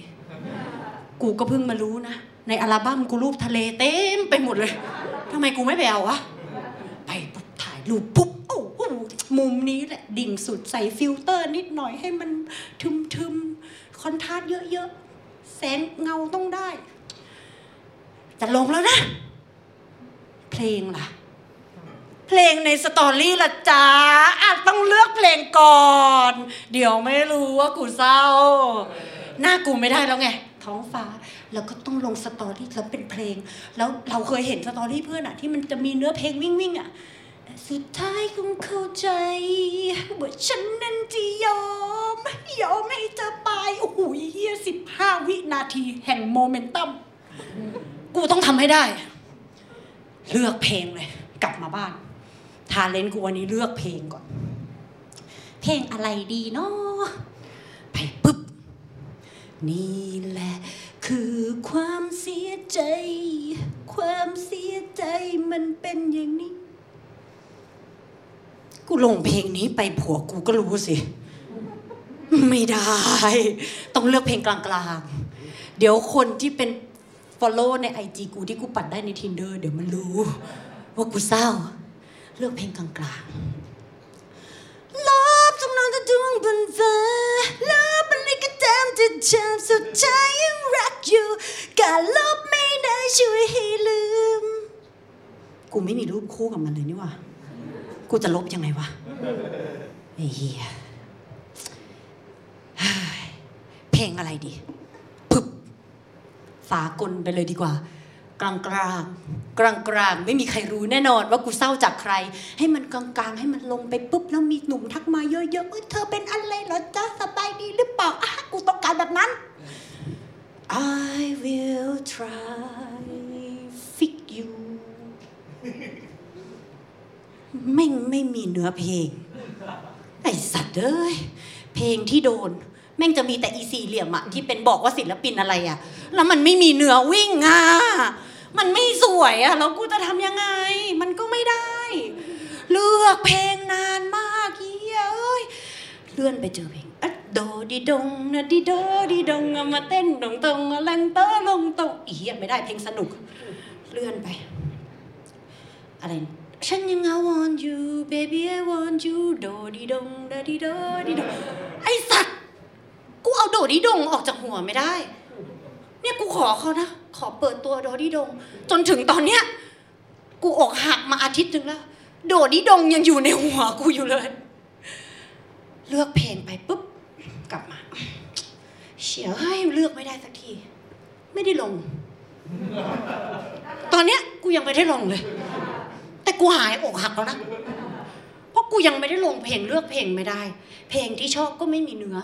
ๆ กูก็เพิ่งมารู้นะ ในอัลบั้มกูรูปทะเลเต็มไปหมดเลยทำไมกูไม่ไปเอาวะไปปุ๊บถ่ายรูปปุ๊บโอ้โหมุมนี้แหละดิ่งสุดใส่ฟิลเตอร์นิดหน่อยให้มันทึมๆ contrast เยอะๆ แสงเงาต้องได้ จะลงแล้วนะ เพลงล่ะ เพลงใน story ล่ะจ๊ะอาจต้องเลือกเพลงก่อน เดี๋ยวไม่รู้ว่ากูเศร้า หน้ากูไม่ได้แล้วไง ท้องฟ้าแล้วก็ต้องลง story แล้วเป็นเพลง แล้วเราเคยเห็น story เพื่อนอะที่มันจะมีเนื้อเพลงวิ่งวิ่งอะ สุดท้ายคงเข้าใจ ว่าฉันนั้นจะยอม ยอมให้เธอไปโอ้โหเฮียสิบห้าวินาทีแห่งโมเมนตัม กูต้องทำให้ได้ เลือกเพลงเลย กลับมาบ้าน ทาเลนต์กูวันนี้เลือกเพลงก่อน เพลงอะไรดีเนาะไปปุ๊บ นี่แหละ คือความเสียใจ ความเสียใจมันเป็นอย่างนี้ กูลงเพลงนี้ไปผัวกูก็รู้สิ ไม่ได้ ต้องเลือกเพลงกลางๆ เดี๋ยวคนที่เป็น follow ใน IG กูที่กูปัดได้ใน Tinder เดี๋ยวมันรู้ ว่ากูเศร้า เลือกเพลงกลางๆลบจำนวนจะดวงบนฟ้าลบอะไรก็ตามที่เธอสุดท้ายยังรักอยู่การลบไม่ได้ช่วยให้ลืม กูไม่มีรูปคู่กับมันเลยนี่ว่า กูจะลบยังไงวะไอ้เหี้ยเพลงอะไรดีปึ๊บฝากลไปเลยดีกว่า กลางกลางกลางกลางไม่มีใครรู้แน่นอนว่ากูเศร้าจากใคร ให้มันกลางกลางให้มันลงไปปุ๊บแล้วมีหนุ่มทักมาเยอะๆเอ้ยเธอเป็นอะไรเหรอจ๊ะสบายดีหรือเปล่าอะกูต้องการแบบนั้น I will try ไม่งไม่มีเนื้อเพลง ไอสัตว์เอ้ยเพลงที่โดน แม่งจะมีแต่อีสี่เหลี่ยมอะที่เป็นบอกว่าศิลปินอะไรอะแล้วมันไม่มีเนื้อวิ่งอะมันไม่สวยอะแล้วกูจะทำยังไง มันก็ไม่ได้ เลือกเพลงนานมากเฮียเอ้ยเลื่อนไปเจอเพลงอะโดดิดงนะดิโดดิดงมาเต้นดงตรงแรงเตอลงตรงอีเหี้ยไม่ได้เพลงสนุก เลื่อนไป อะไร ฉันยัง I want you baby I want you โดดิดงดดิโดดิดงไอสัตว์กูเอาโดดิดงออกจากหัวไม่ได้ เนี่ยกูขอเขานะ ขอเปิดตัวโดดิดง จนถึงตอนเนี้ยกูอกหักมาอาทิตย์หนึ่งแล้วโดดิดงยังอยู่ในหัวกูอยู่เลย เลือกเพลงไปปุ๊บกลับมา เฉียเฮ้ยเลือกไม่ได้สักที ไม่ได้ลง ตอนเนี้ยกูยังไม่ได้ลงเลย แต่กูหายอกหักแล้วนะ เพราะกูยังไม่ได้ลงเพลงเลือกเพลงไม่ได้ เพลงที่ชอบก็ไม่มีเนื้อ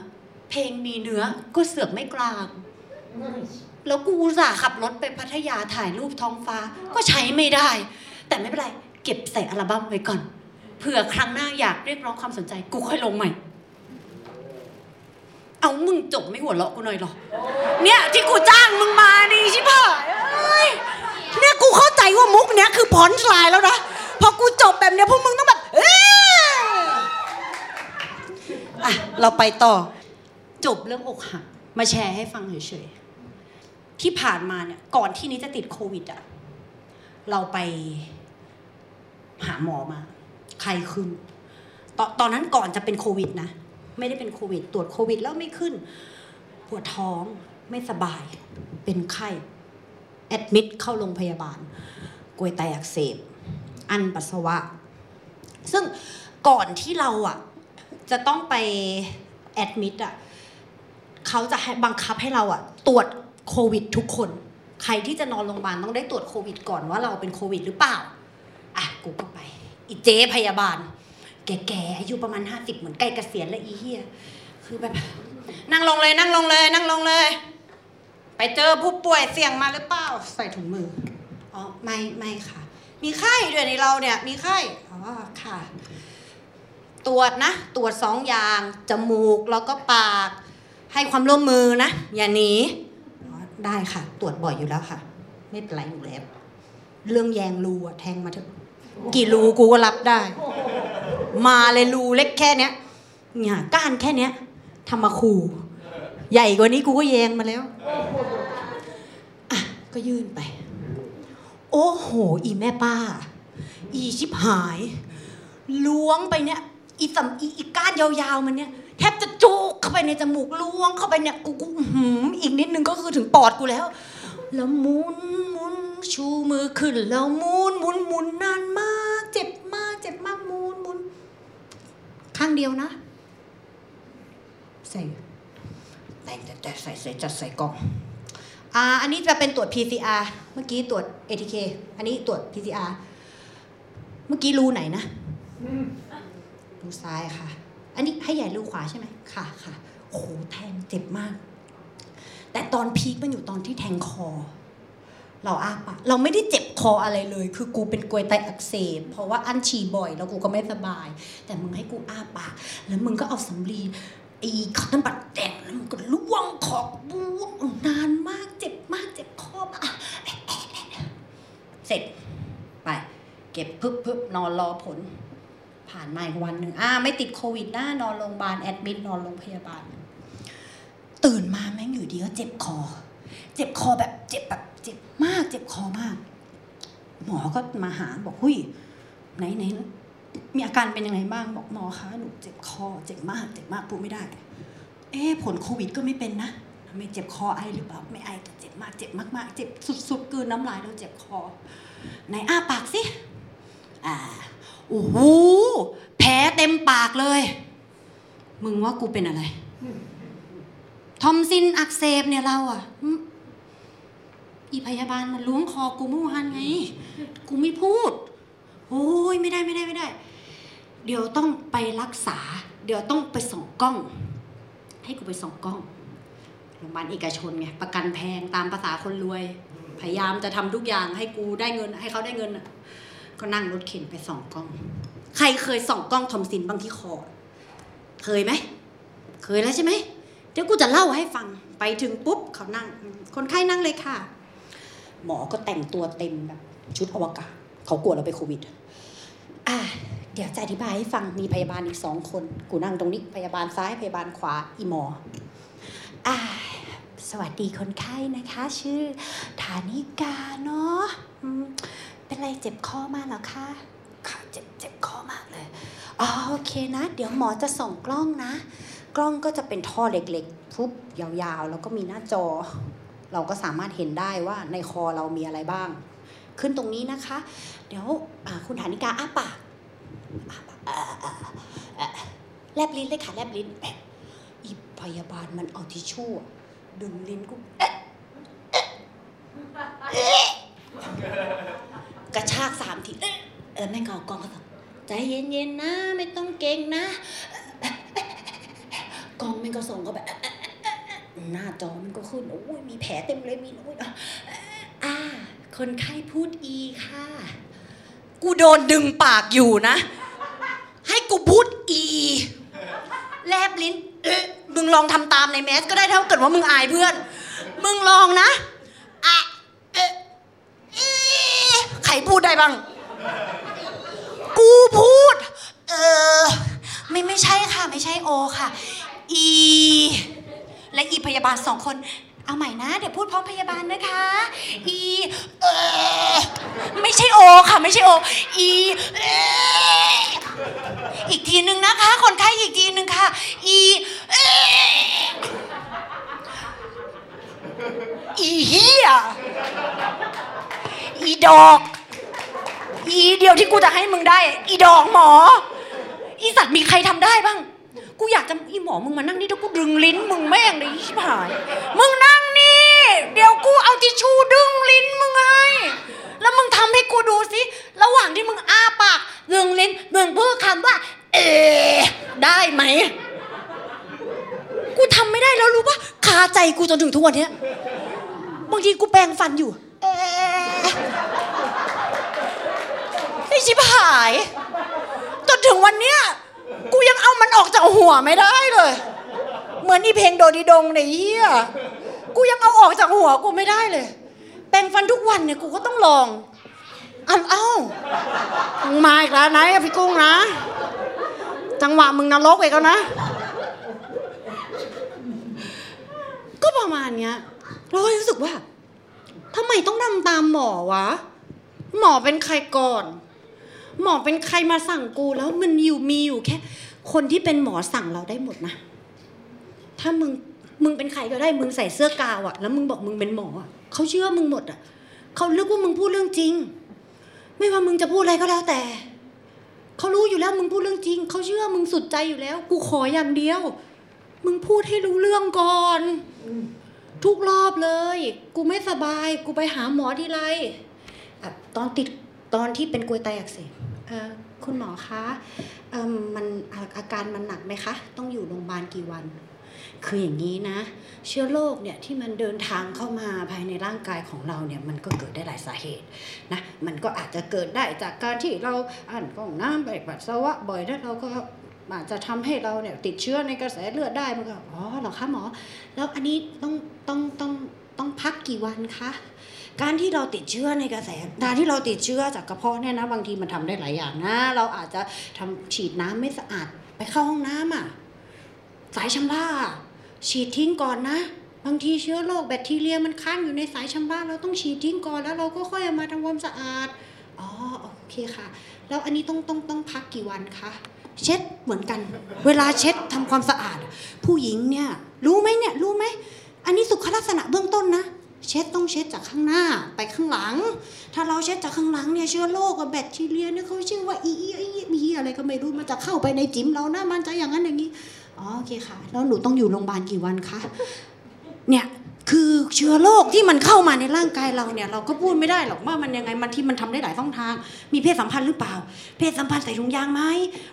เพลงมีเนื้อก็เสือกไม่กลาง แล้วกูอุตส่าห์ขับรถไปพัทยาถ่ายรูปท้องฟ้าก็ใช้ไม่ได้ แต่ไม่เป็นไรเก็บใส่อัลบั้มไว้ก่อนเผื่อครั้งหน้าอยากเรียกร้องความสนใจ กูค่อยลงใหม่ เอามึงจบไม่หัวเราะกูหน่อยหรอ เนี่ยที่กูจ้างมึงมานี่ชิบหายเอ้ย ว่ามุกเนี้ยคือพอนชลน์แล้วนะพอกูจบแบบเนี้ยพวกมึงต้องแบบเออะเราไปต่อ จบเรื่องอกหักมาแชร์ให้ฟังเฉยๆที่ผ่านมาเนี่ย ก่อนที่นี้จะติดโควิดอะเราไปหาหมอมา ใครขึ้นตอนตอนนั้นก่อนจะเป็นโควิดนะไม่ได้เป็นโควิด ตรวจโควิดแล้วไม่ขึ้น ปวดท้องไม่สบาย เป็นไข้ แอดมิดเข้าโรงพยาบาลกลวยไตอักเสบ อันปัสสาวะ ซึ่งก่อนที่เราอะจะต้องไปแอดมิดอะเขาจะบังคับให้เราอะตรวจโควิดทุกคน ใครที่จะนอนโรงพยาบาลต้องได้ตรวจโควิดก่อนว่าเราเป็นโควิดหรือเปล่า อะกูก็ไป อีเจ๊พยาบาล แก่ๆอายุประมาณห้าสิบเหมือนใกล้เกษียณแล้วอีเฮียคือแบบนั่งลงเลยนั่งลงเลย นั่งลงเลย ไปเจอผู้ป่วยเสี่ยงมาหรือเปล่าใส่ถุงมืออ๋อไม่ไม่ค่ะ มีไข้ด้วยในเราเนี่ยมีไข้อ๋อค่ะ ตรวจนะ ตรวจสองอย่างจมูกแล้วก็ปาก ให้ความร่วมมือนะอย่าหนีอ๋อได้ค่ะ ตรวจบ่อยอยู่แล้วค่ะ ไม่เป็นไรอยู่แล้วเรื่องแยงรูอะแทงมาเถอะกี่รูกูก็รับได้ มาเลยรูเล็กแค่เนี้ยเนี่ยก้านแค่เนี้ยทำมาขู่ ใหญ่กว่านี้กูก็แยงมาแล้วอะก็ยื่นไป โอ้โห อีแม่ป้า อีชิบหาย ล้วงไปเนี่ย อีสำอีอีก้านยาวๆมันเนี่ย แทบจะจุกเข้าไปในจมูกล้วงเข้าไปเนี่ยกูกูหืมอีกนิดนึงก็คือถึงปอดกูแล้ว แล้วมุนมุนชูมือขึ้น แล้วมุนมุนมุนนานมาก เจ็บมาก เจ็บมากมุนมุนข้างเดียวนะใส่ แต่ใส่ใส่จัดใส่กล่องอ่าอันนี้จะเป็นตรวจ PCR เมื่อกี้ตรวจ ATK อันนี้ตรวจ PCR เมื่อกี้รูไหนนะรูซ้ายค่ะ อันนี้ให้ใหญ่รูขวาใช่ไหมค่ะค่ะโอ้โหแทงเจ็บมาก แต่ตอนพีคมันอยู่ตอนที่แทงคอ เราอ้าปากเราไม่ได้เจ็บคออะไรเลย คือกูเป็นกลวยไตอักเสบเพราะว่าอั้นฉี่บ่อย แล้วกูก็ไม่สบาย แต่มึงให้กูอ้าปากแล้วมึงก็เอาสำลี ไอ้คอตตอนบัดแดงแล้วมึงก็ล้วงคอกบวงนานมากเจ็บมากเจ็บคอมากเสร็จไป เก็บพึบพึบนอนรอผล ผ่านมาอีกวันหนึ่งอ่าไม่ติดโควิดหนะนอนโรงพยาบาลแอดมิดนอนโรงพยาบาล ตื่นมาแม่งอยู่ดีก็เจ็บคอ เจ็บคอแบบเจ็บแบบเจ็บมาก เจ็บคอมาก หมอก็มาหาบอกหุ้ยไหนไหน มีอาการเป็นยังไงบ้างบอกหมอคะหนูเจ็บคอเจ็บมากเจ็บมากพูดไม่ได้ เอ๊ผลโควิดก็ไม่เป็นนะไม่เจ็บคอไอหรือเปล่าไม่ไอแต่เจ็บมากเจ็บมากๆเจ็บสุดๆกืนน้ำลายแล้วเจ็บคอไหนอ้าปากสิอ่าโอ้โหแผลเต็มปากเลย มึงว่ากูเป็นอะไร ทอมซินอักเสบเนี่ยเราอะอีพยาบาลมันล้วงคอกูเมื่อวานไง กูไม่พูด โอ้ยไม่ได้ไม่ได้ไม่ได้ เดี๋ยวต้องไปรักษา เดี๋ยวต้องไปส่องกล้อง ให้กูไปส่องกล้องโรงพยาบาลเอกชนไงประกันแพงตามภาษาคนรวย พยายามจะทำทุกอย่างให้กูได้เงิน ให้เขาได้เงินก็นั่งรถเข็นไปส่องกล้อง ใครเคยส่องกล้องทอมซินบางที่คอเคยไหมเคยแล้วใช่ไหมเดี๋ยวกูจะเล่าให้ฟังไปถึงปุ๊บเขานั่ง คนไข้นั่งเลยค่ะ หมอก็แต่งตัวเต็มแบบชุดอวกาศเขากลัวเราไปโควิด อ่า เดี๋ยวจะอธิบายให้ฟังมีพยาบาลอีกสองคน กูนั่งตรงนี้พยาบาลซ้ายพยาบาลขวาอีหมออ่าสวัสดีคนไข้นะคะ ชื่อฐานิกาเนาะอืมเป็นไรเจ็บคอมากเหรอคะค่ะเจ็บเจ็บคอมากเลยอ๋อโอเคนะ เดี๋ยวหมอจะส่องกล้องนะ กล้องก็จะเป็นท่อเล็กๆพุบยาวๆ แล้วก็มีหน้าจอ เราก็สามารถเห็นได้ว่าในคอเรามีอะไรบ้าง ขึ้นตรงนี้นะคะ เดี๋ยวอ่าคุณฐานิกาอ้าปาก แลบลิ้นเลยค่ะแลบลิ้นอีพยาบาลมันเอาทิชชู่ดึงลิ้นกูกระชากสามทีเออแม่งก็เอากองก็ต้องใจเย็นๆนะไม่ต้องเก่งนะ กองมันก็ส่งก็แบบหน้าจอมันก็ขึ้นโอ้ยมีแผลเต็มเลยมีโอ้ยอ่าคนไข้พูดอีค่ะ กูโดนดึงปากอยู่นะ ให้กูพูดอี แลบลิ้นเอ๊ะมึงลองทำตามในแมสก็ได้ถ้าเกิดว่ามึงอายเพื่อน มึงลองนะอะเอ๊ะอีใครพูดได้บ้าง กูพูด เออ ไม่ไม่ใช่ค่ะ ไม่ใช่โอค่ะ อี และอีพยาบาลสองคน เอาใหม่นะ เดี๋ยวพูดพร้อมพยาบาลนะคะ อีเออไม่ใช่โอค่ะไม่ใช่โอ อีเอออีกทีหนึ่งนะคะ คนไข้อีกทีหนึ่งค่ะ อีเอออีเฮียอีดอก อีเดียวที่กูจะให้มึงได้ อีดอกหมอ อีสัตว์มีใครทำได้บ้าง กูอยากจะอีหมอมึงมานั่งนี่แล้วกูดึงลิ้นมึงแม่งเลยชิบหาย มึงนั่งนี่ เดี๋ยวกูเอาทิชชู่ดึงลิ้นมึงให้แล้วมึงทำให้กูดูสิระหว่างที่มึงอ้าปากดึงลิ้นมึงพูดคำว่า เอ ได้ไหมกูทำไม่ได้แล้วรู้ปะคาใจกูจนถึงทุกวันนี้บางทีกูแปรงฟันอยู่เอไอชิบหาย จนถึงวันเนี้ย กูยังเอามันออกจากหัวไม่ได้เลย เหมือนอีเพลงโดดีดงในเฮียกูยังเอาออกจากหัวกูไม่ได้เลย แปรงฟันทุกวันเนี่ยกูก็ต้องลองอ้าวอ้าวมึงมาอีกแล้วนะพี่กุ้งนะ จังหวะมึงนรกอีกแล้วนะ ก็ประมาณเนี้ยเราก็รู้สึกว่าทำไมต้องทำตามหมอวะ หมอเป็นใครก่อน หมอเป็นใครมาสั่งกูแล้วมันอยู่มีอยู่แค่ คนที่เป็นหมอสั่งเราได้หมดนะ ถ้ามึงมึงเป็นใครก็ได้มึงใส่เสื้อกาวอะแล้วมึงบอกมึงเป็นหมออะเขาเชื่อมึงหมดอะเขาเลือกว่ามึงพูดเรื่องจริง ไม่ว่ามึงจะพูดอะไรก็แล้วแต่เขารู้อยู่แล้วมึงพูดเรื่องจริงเขาเชื่อมึงสุดใจอยู่แล้ว กูขออย่างเดียว มึงพูดให้รู้เรื่องก่อน ทุกรอบเลย กูไม่สบาย กูไปหาหมอที่ไรอตอนติดตอนที่เป็นกลวยไตอักเสบอ่อ คุณหมอคะอมมันอาการมันหนักไหมคะ ต้องอยู่โรงพยาบาลกี่วัน คืออย่างนี้นะ เชื้อโรคเนี่ยที่มันเดินทางเข้ามาภายในร่างกายของเราเนี่ยมันก็เกิดได้หลายสาเหตุนะมันก็อาจจะเกิดได้จากการที่เราอ่านกล่องน้ำไปปัสสาวะบ่อยแล้วเราก็อาจจะทำให้เราเนี่ยติดเชื้อในกระแสเลือดได้มันก็อ๋อเหรอคะหมอ แล้วอันนี้ต้องต้องต้องต้องพักกี่วันคะ การที่เราติดเชื้อในกระแสการที่เราติดเชื้อจากกระเพาะเนี่ยนะบางทีมันทำได้หลายอย่างนะ เราอาจจะทำฉีดน้ำไม่สะอาดไปเข้าห้องน้ำอะสายชำระฉีดทิ้งก่อนนะบางทีเชื้อโรคแบคทีเรียมันค้างอยู่ในสายชำระเราต้องฉีดทิ้งก่อนแล้วเราก็ค่อยเอามาทำความสะอาดอ๋อโอเคค่ะ แล้วอันนี้ต้องต้องต้องพักกี่วันคะเช็ดเหมือนกัน เวลาเช็ดทำความสะอาด ผู้หญิงเนี่ยรู้ไหมเนี่ยรู้ไหมอันนี้สุขลักษณะเบื้องต้นนะ เช็ดต้องเช็ดจากข้างหน้าไปข้างหลัง ถ้าเราเช็ดจากข้างหลังเนี่ยเชื้อโรคกับแบคทีเรียเนี่ยเขาชื่อว่าอีอีอีอีอะไรก็ไม่รู้มันจะเข้าไปในจิ๋มเรานะมันจะอย่างนั้นอย่างนี้อ๋อโอเคค่ะ แล้วหนูต้องอยู่โรงพยาบาลกี่วันคะเนี่ยคือเชื้อโรคที่มันเข้ามาในร่างกายเราเนี่ยเราก็พูดไม่ได้หรอกว่ามันยังไงมันที่มันทำได้หลายช่องทาง มีเพศสัมพันธ์หรือเปล่า เพศสัมพันธ์ใส่ถุงยางไหม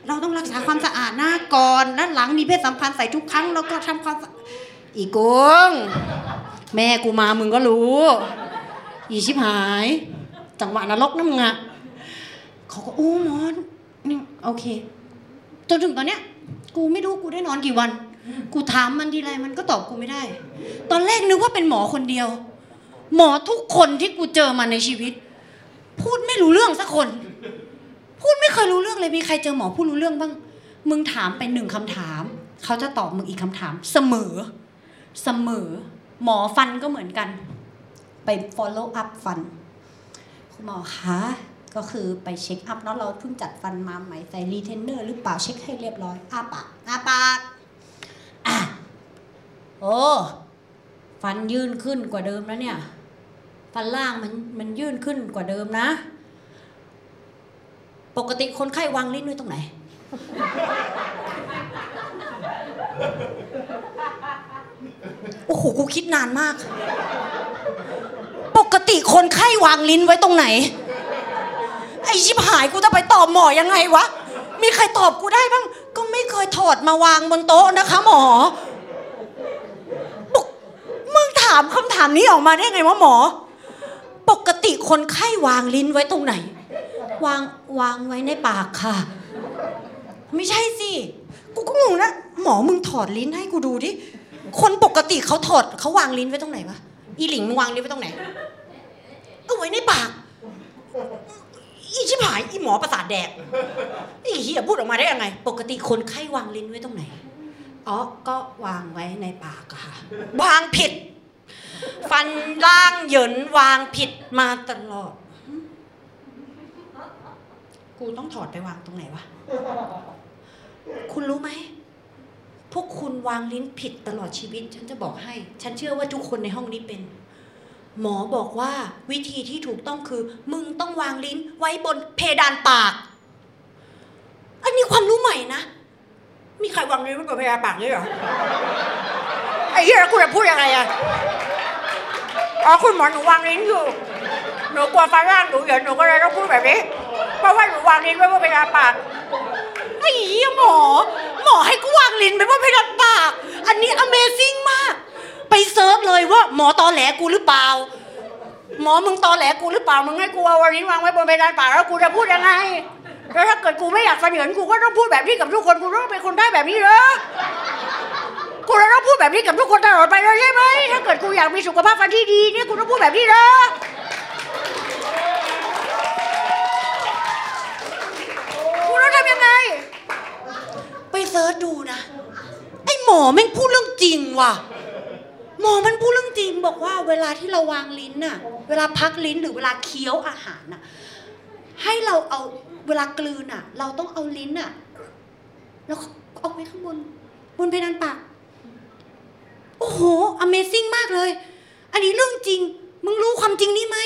เราต้องรักษาความสะอาดหน้าก่อนด้านหลังมีเพศสัมพันธ์ใส่ทุกครั้งแล้วก็ทำความอีกง แม่กูมามึงก็รู้ อีชิบหาย จังหวะนรกนั่นมึงอะเขาก็อู้หมอนนี่โอเค จนถึงตอนเนี้ย กูไม่รู้กูได้นอนกี่วัน กูถามมันทีไรมันก็ตอบกูไม่ได้ ตอนแรกนึกว่าเป็นหมอคนเดียว หมอทุกคนที่กูเจอมาในชีวิต พูดไม่รู้เรื่องสักคน พูดไม่เคยรู้เรื่องเลยมีใครเจอหมอพูดรู้เรื่องบ้าง มึงถามไปหนึ่งคำถาม เขาจะตอบมึงอีกคำถาม เสมอ เสมอ หมอฟันก็เหมือนกัน ไป follow up ฟัน คุณหมอคะก็คือไป check up เนาะเราเพิ่งจัดฟันมาใหม่ใส่รีเทนเนอร์หรือเปล่าเช็คให้เรียบร้อยอ้าปากอ้าปากอะโอ้ฟันยื่นขึ้นกว่าเดิมแล้วเนี่ย ฟันล่างมันมันยื่นขึ้นกว่าเดิมนะ ปกติคนไข้วางลิ้นไว้ตรงไหน อ้โหกูคิดนานมาก ปกติคนไข้วางลิ้นไว้ตรงไหน ไอชิบหายกูจะไปตอบหมอยังไงวะ มีใครตอบกูได้บ้าง ก็ไม่เคยถอดมาวางบนโต๊ะนะคะ หมอปกมึงถามคำถามนี้ออกมาได้ไงวะหมอ ปกติคนไข้วางลิ้นไว้ตรงไหน วางวางไว้ในปากค่ะ ไม่ใช่สิ กูก็งงนะ หมอมึงถอดลิ้นให้กูดูดิ คนปกติเขาถอดเขาวางลิ้นไว้ตรงไหนวะอีหลิงมึงวางลิ้นไว้ตรงไหนเอาไว้ในปากอีชิบหายอีหมอประสาทแดกอีเฮียพูดออกมาได้ยังไง ปกติคนไข้วางลิ้นไว้ตรงไหนอ๋อก็วางไว้ในปากค่ะ วางผิด ฟันล่างเหยินวางผิดมาตลอด กูต้องถอดไปวางตรงไหนวะ คุณรู้ไหม พวกคุณวางลิ้นผิดตลอดชีวิต ฉันจะบอกให้ ฉันเชื่อว่าทุกคนในห้องนี้เป็น หมอบอกว่าวิธีที่ถูกต้องคือ มึงต้องวางลิ้นไว้บนเพดานปาก อันนี้ความรู้ใหม่นะ มีใครวางลิ้นไว้บนเพดานปากด้วยเหรอไอ้เหี้ยแล้วคุณจะพูดยังไงอะอ๋อคุณหมอหนูวางลิ้นอยู่หนูกลัวฟันร่างหนูเหยินหนูก็เลยต้องพูดแบบนี้เพราะว่าหนูวางลิ้นไว้บนเพดานปาก ไอ้เหี้ยหมอ หมอให้กูวางลิ้นไปบนเพดานปาก อันนี้ Amazing มาก ไป search เลยว่า หมอตอแหลกูหรือเปล่า หมอมึงตอแหลกูหรือเปล่า มึงให้กูเอาวันนี้วางไว้บนเพดานปากแล้วกูจะพูดยังไง แล้วถ้าเกิดกูไม่อยากฟันเหยินกูก็ต้องพูดแบบนี้กับทุกคน กูต้องเป็นคนได้แบบนี้เหรอกูจะต้องพูดแบบนี้กับทุกคนตลอดไปเลยใช่ไหมถ้าเกิดกูอยากมีสุขภาพฟันที่ดีเนี่ยกูต้องพูดแบบนี้เหรอกูต้องทำยังไง ไปเซิร์ชดูนะ ไอ้หมอแม่งพูดเรื่องจริงว่ะ หมอมันพูดเรื่องจริงบอกว่าเวลาที่เราวางลิ้นน่ะ เวลาพักลิ้นหรือเวลาเคี้ยวอาหารน่ะ ให้เราเอาเวลากลืนน่ะ เราต้องเอาลิ้นน่ะ แล้วเอาไว้ข้างบน บนเพดานปาก โอ้โห Amazing มากเลย อันนี้เรื่องจริง มึงรู้ความจริงนี่ไหม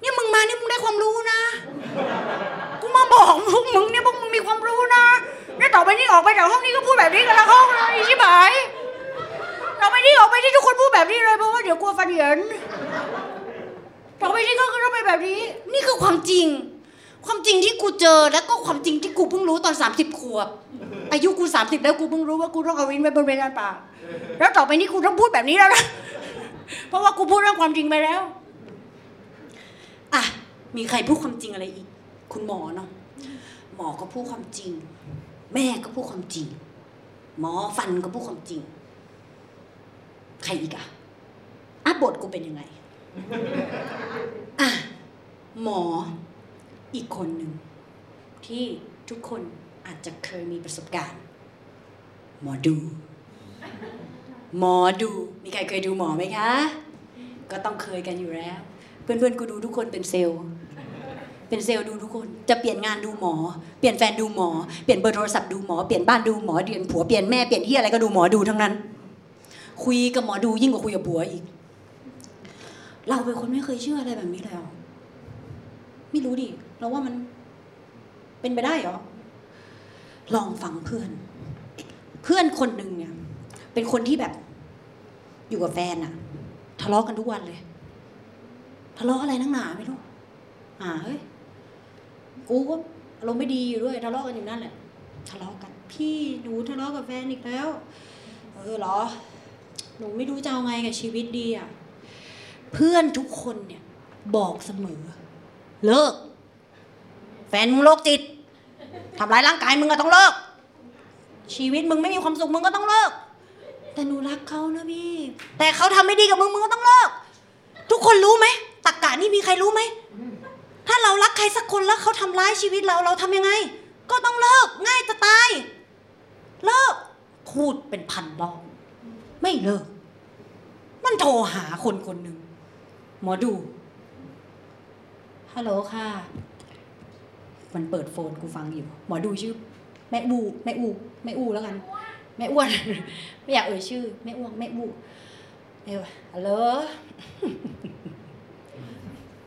เนี่ยมึงมาเนี่ยมึงได้ความรู้นะ กูมาบอกพวกมึงเนี่ยพวกมึงมีความรู้นะ เนี่ยต่อไปนี้ออกไปจากห้องนี้ก็พูดแบบนี้กันละห้องเลยใช่ไหมต่อไปนี้ออกไปที่ทุกคนพูดแบบนี้เลยเพราะว่าเดี๋ยวกลัวฟันเหยินต่อไปนี้ก็ต้องเป็นแบบนี้ นี่คือความจริง ความจริงที่กูเจอแล้วก็ความจริงที่กูเพิ่งรู้ตอน 30ขวบ อายุกู 30 แล้วกูเพิ่งรู้ว่ากูต้องเอาวินไว้บนเวลาป่าแล้วต่อไปนี้กูต้องพูดแบบนี้แล้วนะเพราะว่ากูพูดเรื่องความจริงไปแล้วอะมีใครพูดความจริงอะไรอีก คุณหมอเนาะหมอก็พูดความจริง แม่ก็พูดความจริง หมอฟันก็พูดความจริง ใครอีกอะอะบทกูเป็นยังไงอะหมออีกคนหนึ่ง ที่ทุกคนอาจจะเคยมีประสบการณ์ หมอดู หมอดู มีใครเคยดูหมอไหมคะ ก็ต้องเคยกันอยู่แล้ว เพื่อนๆกูดูทุกคนเป็นเซลล์ เป็นเซลล์ดูทุกคน จะเปลี่ยนงานดูหมอ เปลี่ยนแฟนดูหมอ เปลี่ยนเบอร์โทรศัพท์ดูหมอ เปลี่ยนบ้านดูหมอ เปลี่ยนผัว เปลี่ยนแม่ เปลี่ยนที่อะไรก็ดูหมอดูทั้งนั้น คุยกับหมอดูยิ่งกว่าคุยกับผัวอีก เราเป็นคนไม่เคยเชื่ออะไรแบบนี้เลยเหรอไม่รู้ดิ เราว่ามันเป็นไปได้เหรอ ลองฟังเพื่อน เพื่อนคนหนึ่งเนี่ย เป็นคนที่แบบ อยู่กับแฟนอะทะเลาะกันทุกวันเลย ทะเลาะอะไรนักหนาไม่รู้อ่าเฮ้ย กูก็อารมณ์ไม่ดีอยู่ด้วยทะเลาะกันอยู่นั่นแหละทะเลาะกัน พี่หนูทะเลาะกับแฟนอีกแล้ว เออเหรอ หนูไม่รู้จะเอาไงกับชีวิตดีอะเพื่อนทุกคนเนี่ยบอกเสมอ เลิก แฟนมึงโรคจิตทำร้ายร่างกายมึงก็ต้องเลิก ชีวิตมึงไม่มีความสุขมึงก็ต้องเลิก แต่หนูรักเขานะพี่ แต่เขาทำไม่ดีกับมึงมึงก็ต้องเลิก ทุกคนรู้ไหมตักกะนี่มีใครรู้ไหม ถ้าเรารักใครสักคนแล้วเขาทำร้ายชีวิตเราเราทำยังไง ก็ต้องเลิกง่ายจะตาย เลิกพูดเป็นพันรอบไม่เลิก มันโทรหาคนคนหนึ่งหมอดูฮัลโหลค่ะ มันเปิดโฟนกูฟังอยู่ หมอดูชื่อ แม่บูแม่อูแม่อูแล้วกัน แม่อ้วน ไม่อยากเอ่ยชื่อ แม่อ้วงแม่บูเอ้ยฮัลโหล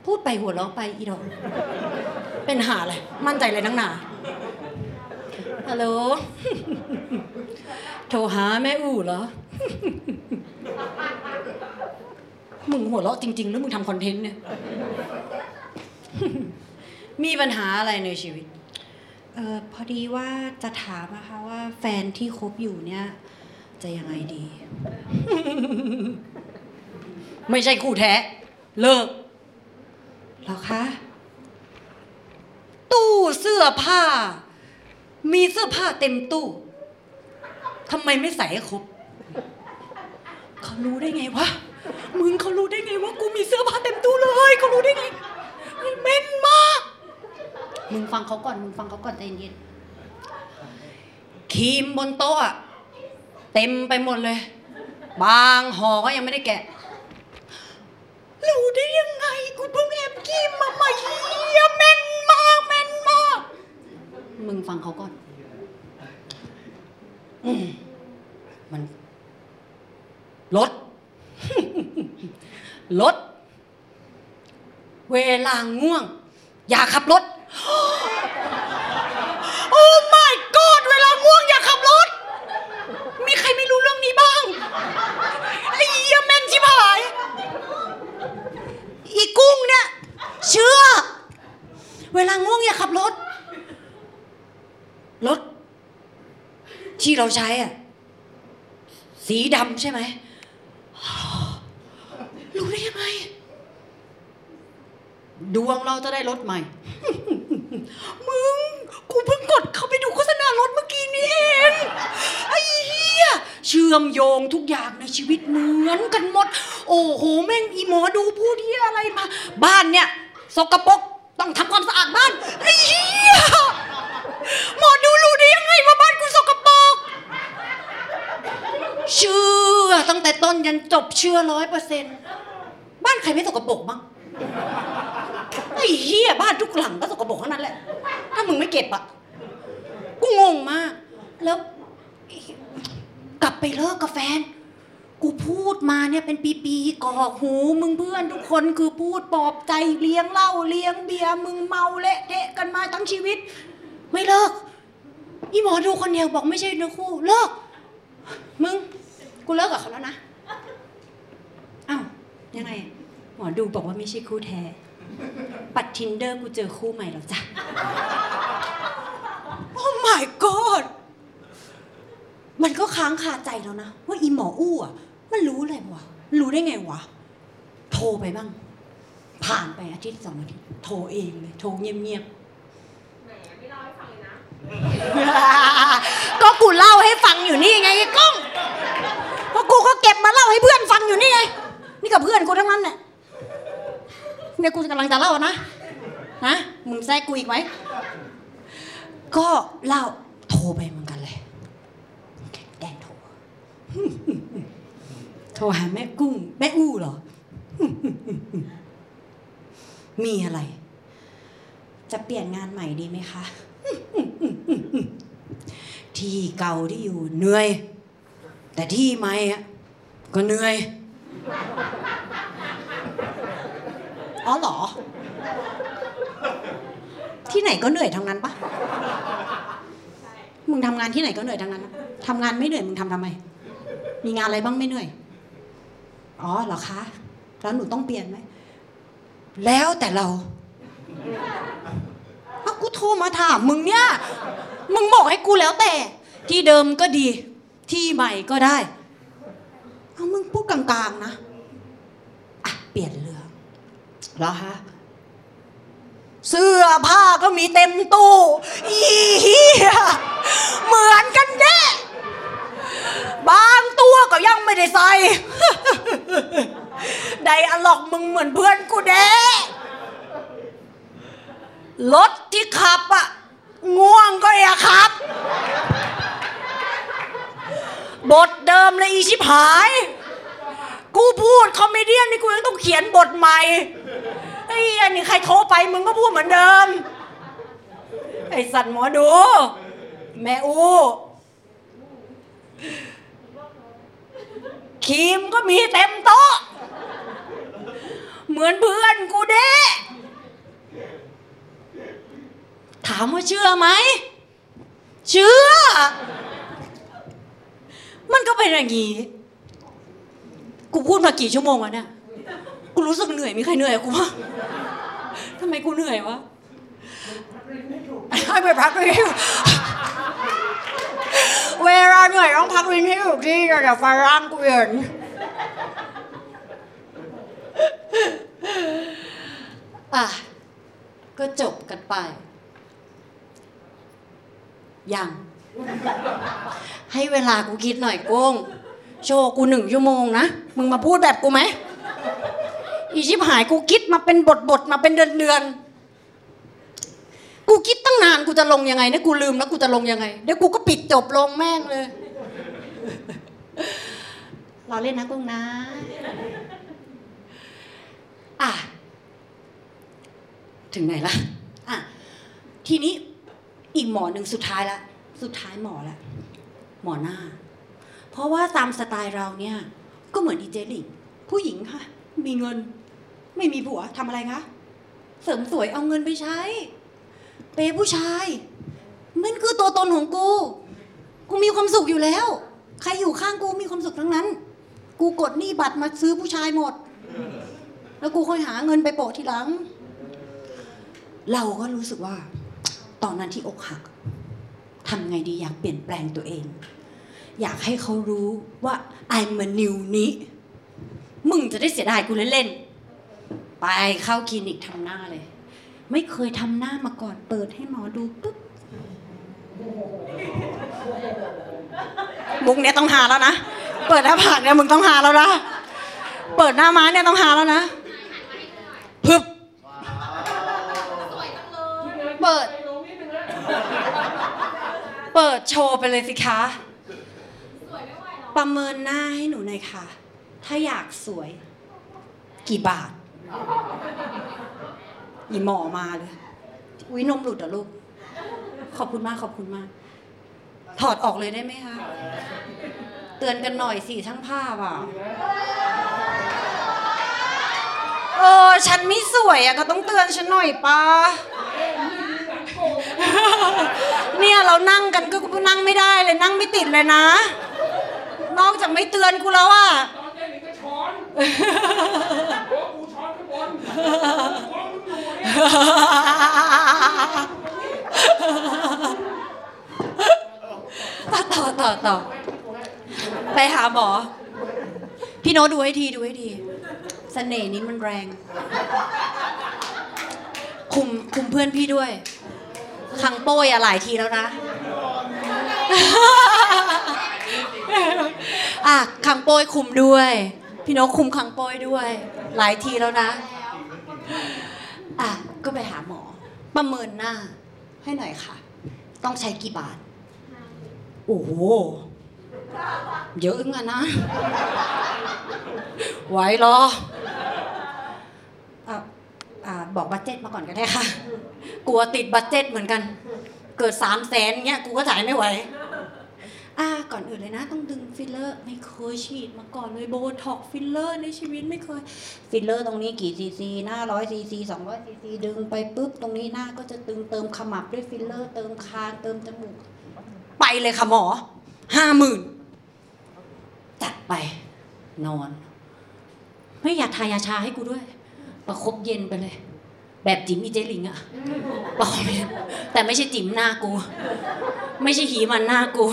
พูดไปหัวเราะไปอีดอกเป็นหาอะไรมั่นใจเลยนังหนาฮัลโหลโทรหาแม่อู่เหรอ มึงหัวเราะจริง ๆ หรือมึงทำคอนเทนต์เนี่ย มีปัญหาอะไรในชีวิต เออพอดีว่าจะถามนะคะว่าแฟนที่คบอยู่เนี่ย จะยังไงดี ไม่ใช่คู่แท้ เลิกเหรอคะ ตู้เสื้อผ้า มีเสื้อผ้าเต็มตู้ทำไมไม่ใส่ให้ครบเขารู้ได้ไงวะมึงเขารู้ได้ไงว่ากูมีเสื้อผ้าเต็มตู้เลยเขารู้ได้ไงมันเม่นมาก มึงฟังเขาก่อน มึงฟังเขาก่อนใจเย็นครีมบนโต๊ะอะเต็มไปหมดเลย บางห่อก็ยังไม่ได้แกะ รู้ได้ยังไงกูเพิ่งแอบกินมาใหม่เฮียแม่นมากแม่นมาก มึงฟังเขาก่อนอืมมันรถรถเวลาง่วง อย่าขับรถ โอ้ my god เวลาง่วงอย่าขับรถ มีใครไม่รู้เรื่องนี้บ้าง ไอ้เหี้ยแม่นชิบหาย อีกุ้งเนี่ยเชื่อ เวลาง่วงอย่าขับรถ รถ ที่เราใช้อะสีดำใช่ไหมรู้ได้ยังไง ดวงเราจะได้รถใหม่ มึง กูเพิ่งกดเข้าไปดูโฆษณารถเมื่อกี้นี่เอง ไอ้เหี้ย เชื่อมโยงทุกอย่างในชีวิตเหมือนกันหมด โอ้โห แม่งอีหมอดูพูดเหี้ยอะไรมา บ้านเนี่ย สกปรกต้องทำความสะอาดบ้าน ไอ้เหี้ย หมอดูรู้ได้ยังไงว่าบ้านกูสกปรก เชื่อตั้งแต่ต้นยันจบเชื่อร้อยเปอร์เซ็นต์บ้านใครไม่สกปรกบ้าง ไอ้เหี้ยบ้านทุกหลังก็สกปรกทั้งนั้นแหละ ถ้ามึงไม่เก็บอะกูงงมาก แล้ว กลับไปเลิกกับแฟน กูพูดมาเนี่ยเป็นปีๆกอกหูมึงเพื่อนทุกคนคือพูดปลอบใจเลี้ยงเหล้าเลี้ยงเบียร์มึงเมาเละเทะกันมาทั้งชีวิต ไม่เลิกอีหมอดูคนเดียวบอกไม่ใช่เนื้อคู่ เลิก มึง กูเลิกกับเขาแล้วนะอ้าวยังไง หมอดูบอกว่าไม่ใช่คู่แท้ ปัดทินเดอร์กูเจอคู่ใหม่แล้วจ้ะ oh my god มันก็ค้างคาใจแล้วนะ ว่าอีหมออู้อะ มันรู้อะไรวะ รู้ได้ไงวะ โทรไปบ้าง ผ่านไปอาทิตย์สองอาทิตย์โทรเองเลย โทรเงียบๆก็กูเล่าให้ฟังอยู่นี่ไงไอ้ก้องก็กูก็เก็บมาเล่าให้เพื่อนฟังอยู่นี่ไง นี่กับเพื่อนกูทั้งนั้นเนี่ย เนี่ยกูกำลังจะเล่านะฮะมึงแทรกกูอีกไหมก็เล่าโทรไปเหมือนกันเลยแกล้งโทรโทรหาแม่กุ้ง แม่อู้เหรอ มีอะไร จะเปลี่ยนงานใหม่ดีไหมคะ ที่เก่าที่อยู่เหนื่อย แต่ที่ใหม่ก็เหนื่อย อ๋อเหรอ ที่ไหนก็เหนื่อยทั้งนั้นปะมึงทำงานที่ไหนก็เหนื่อยทั้งนั้นทำงานไม่เหนื่อยมึงทำทำไม มีงานอะไรบ้างไม่เหนื่อย อ๋อเหรอคะ แล้วหนูต้องเปลี่ยนไหม แล้วแต่เราเอากูโทรมาถามมึงเนี่ย มึงบอกให้กูแล้วแต่ ที่เดิมก็ดี ที่ใหม่ก็ได้ เอามึงพูดกลางๆนะ อะ เปลี่ยน เหรอฮะเสื้อผ้าก็มีเต็มตู้อีเหี้ยเหมือนกันแน่บางตัวก็ยังไม่ได้ใส่ไดอะล็อกมึงเหมือนเพื่อนกูแด้รถที่ขับอะง่วงก็อย่าขับ บทเดิมเลยอีชิบหาย กูพูดคอมเมเดี้นี่กูยังต้องเขียนบทใหม่ อ้อันนี้ใครโทรไปมึงก็พูดเหมือนเดิม ไอ้สัตว์หมอดู แม่อูครีมก็มีเต็มโต๊ะ เหมือนเพื่อนกูเด้ถามว่าเชื่อไหม เชื่อ มันก็เป็นอย่างนี้ กูพูดมากี่ชั่วโมงแล้วเนี่ย กูรู้สึกเหนื่อยมีใครเหนื่อยกูวะทำไมกูเหนื่อยวะให้ไปพักริ้วเวลาเหนื่อยต้องพักริ้วให้ถูกที่เดี๋ยวไฟร่างกูเย็นอะก็จบกันไป ยัง ให้เวลากูคิดหน่อยโก้ง โชว์กูหนึ่งชั่วโมงนะ มึงมาพูดแบบกูไหม อีชิบหายกูคิดมาเป็นบทบทๆมาเป็นเดือนเดือนๆกูคิดตั้งนานกูจะลงยังไงเนี่ยกูลืมแล้วกูจะลงยังไงเดี๋ยวกูก็ปิดจบลงแม่งเลยเราเล่นนะกุ้งนะอะถึงไหนละอะทีนี้อีกหมอหนึ่งสุดท้ายละ สุดท้ายหมอละหมอหน้า เพราะว่าตามสไตล์เราเนี่ย ก็เหมือนดีเจหลิงผู้หญิงค่ะ มีเงิน ไม่มีผัวทำอะไรคะ เสริมสวยเอาเงินไปใช้ เปย์ผู้ชาย มันคือตัวตนของกู กูมีความสุขอยู่แล้ว ใครอยู่ข้างกูมีความสุขทั้งนั้น กูกดหนี้บัตรมาซื้อผู้ชายหมด แล้วกูค่อยหาเงินไปโปะทีหลัง เราก็รู้สึกว่า ตอนนั้นที่อกหักทำไงดีอยากเปลี่ยนแปลงตัวเอง อยากให้เขารู้ว่า I'm a new นี้มึงจะได้เสียดายกูเล่นๆ ไปเข้าคลินิกทำหน้าเลย ไม่เคยทำหน้ามาก่อน เปิดให้หมอดูปุ๊บมุกเนี้ยต้องหาแล้วนะ เปิดหน้าผากเนี่ยมึงต้องหาแล้วนะ เปิดหน้าม้าเนี่ยต้องหาแล้วนะพึบเปิด เปิดโชว์ไปเลยสิคะ ประเมินหน้าให้หนูหน่อยค่ะ ถ้าอยากสวย กี่บาท อีหมอมาเลย อุ้ยนมหลุดเหรอลูก ขอบคุณมากขอบคุณมาก ถอดออกเลยได้ไหมคะ เตือนกันหน่อยสิช่างภาพอะเออฉันไม่สวยอะก็ต้องเตือนฉันหน่อยปะเนี่ยเรานั่งกันก็นั่งไม่ได้เลยนั่งไม่ติดเลยนะ นอกจากไม่เตือนกูแล้วอะ อนเย็นนี่ก็ช้อนโอ้กูช้อนข้างบนช้อต่อต่อต่อไปหาหมอ พี่โน้ตดูให้ทีดูให้ทีเสน่ห์นี้มันแรง คุมคุมเพื่อนพี่ด้วยคังโป้ยอะหลายทีแล้วนะอะคังโป้ยคุมด้วย พี่น้ตคุมคังโป้ยด้วย หลายทีแล้วนะ อะ ก็ไปหาหมอ ประเมินหน้า ให้หน่อยค่ะ ต้องใช้กี่บาท โอ้โห เยอะเหมือนนะ ไหวหรออะอ่าบอก budget มาก่อนก็ได้ค่ะ กลัวติด budget เหมือนกัน เกิดสามแสนเงี้ย กูก็จ่ายไม่ไหว อ่าก่อนอื่นเลยนะต้องดึงฟิลเลอร์ไม่เคยฉีดมาก่อนเลยโบท็อกซ์ฟิลเลอร์ในชีวิตไม่เคย ฟิลเลอร์ตรงนี้กี่ซีซีหน้าร้อยซีซีสองร้อยซีซีดึงไปปุ๊บตรงนี้หน้าก็จะตึงเติมขมับด้วยฟิลเลอร์ เติมคางเติมจมูก ไปเลยค่ะหมอห้าหมื่นจัดไปนอน ไม่อยากทายาชาให้กูด้วย ประคบเย็นไปเลย แบบจิ๋มอีเจลิงอะประคบเย็นแต่ไม่ใช่จิ๋มหน้ากู ไม่ใช่หีมันหน้ากู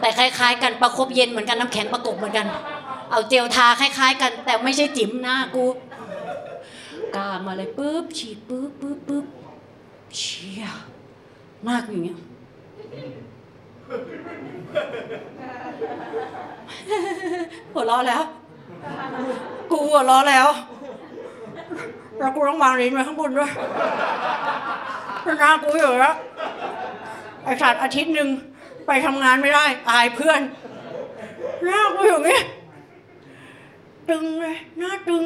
แต่คล้ายๆ กันประคบเย็นเหมือนกันน้ำแข็งประกบเหมือนกัน เอาเจลทาคล้ายๆ กัน แต่ไม่ใช่จิ๋มหน้ากูกามาเลยปุ๊บฉีดปุ๊บปุ๊บปุ๊บเชี่ยหน้ากูอย่างเงี้ยหัวเราะแล้ว กูหัวเราะแล้ว แล้วกูต้องวางลิ้นไว้ข้างบนด้วยหน้ากูอยู่แล้วไอ้สัตว์อาทิตย์หนึ่งไปทำงานไม่ได้ อายเพื่อนหน้ากูอยู่อย่างงี้ตึงเลยหน้าตึง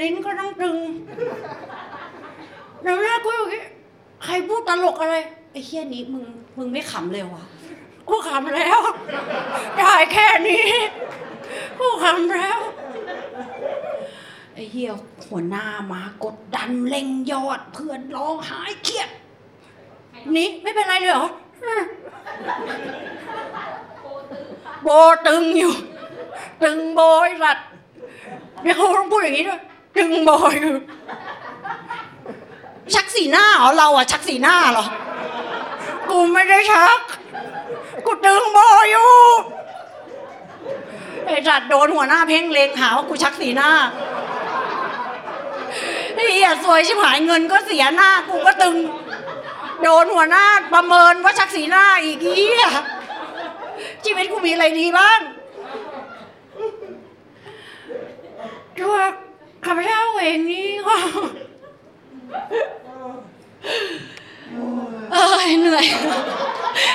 ลิ้นก็ต้องตึงแล้วหน้ากูอยู่อย่างงี้ใครพูดตลกอะไรไอ้เฮี้ยนี้มึงมึงไม่ขำเลยวะกูขำแล้วได้แค่นี้กูขำแล้ว ไอ้เหี้ยหัวหน้ามากดดันเร่งยอด เพื่อนร้องไห้เครียดนี่ไม่เป็นไรเลยเหรอโบตึงอยู่ ตึงโบยสัตว์เนี่ยเขาต้องพูดอย่างนี้ด้วยตึงโบยอยู่ชักสีหน้าเหรอเราอะชักสีหน้าเหรอกูไม่ได้ชัก กูตึงโบยอยู่ไอ้สัตว์โดนหัวหน้าเพ่งเล็งหาว่ากูชักสีหน้า ไอ้เหี้ยสวยชิบหายเงินก็เสียหน้ากูก็ตึง โดนหัวหน้าประเมินว่าชักสีหน้าอีกเหี้ยชีวิตกูมีอะไรดีบ้างตัวข้าพเจ้าเองนี่ก็เอ้ยเหนื่อย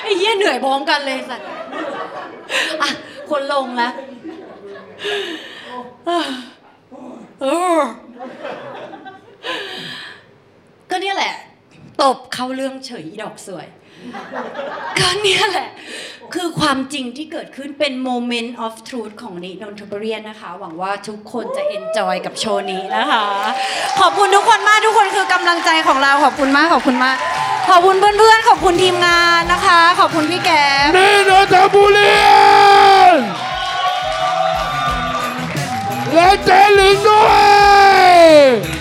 ไอ้เหี้ยเหนื่อยพร้อมกันเลยสัตว์อะคนลงแล้วเออ ก็เนี่ยแหละ ตบเข้าเรื่องเฉยอีดอกสวย ก็เนี่ยแหละ คือความจริงที่เกิดขึ้นเป็น moment of truth ของนินนทบุรีนะคะ หวังว่าทุกคนจะ enjoy กับโชว์นี้นะคะ ขอบคุณทุกคนมากทุกคนคือกำลังใจของเราขอบคุณมากขอบคุณมาก ขอบคุณเพื่อนๆ ขอบคุณทีมงานนะคะ ขอบคุณพี่แก๊ปนี่นนทบุรีและเจลิงด้วย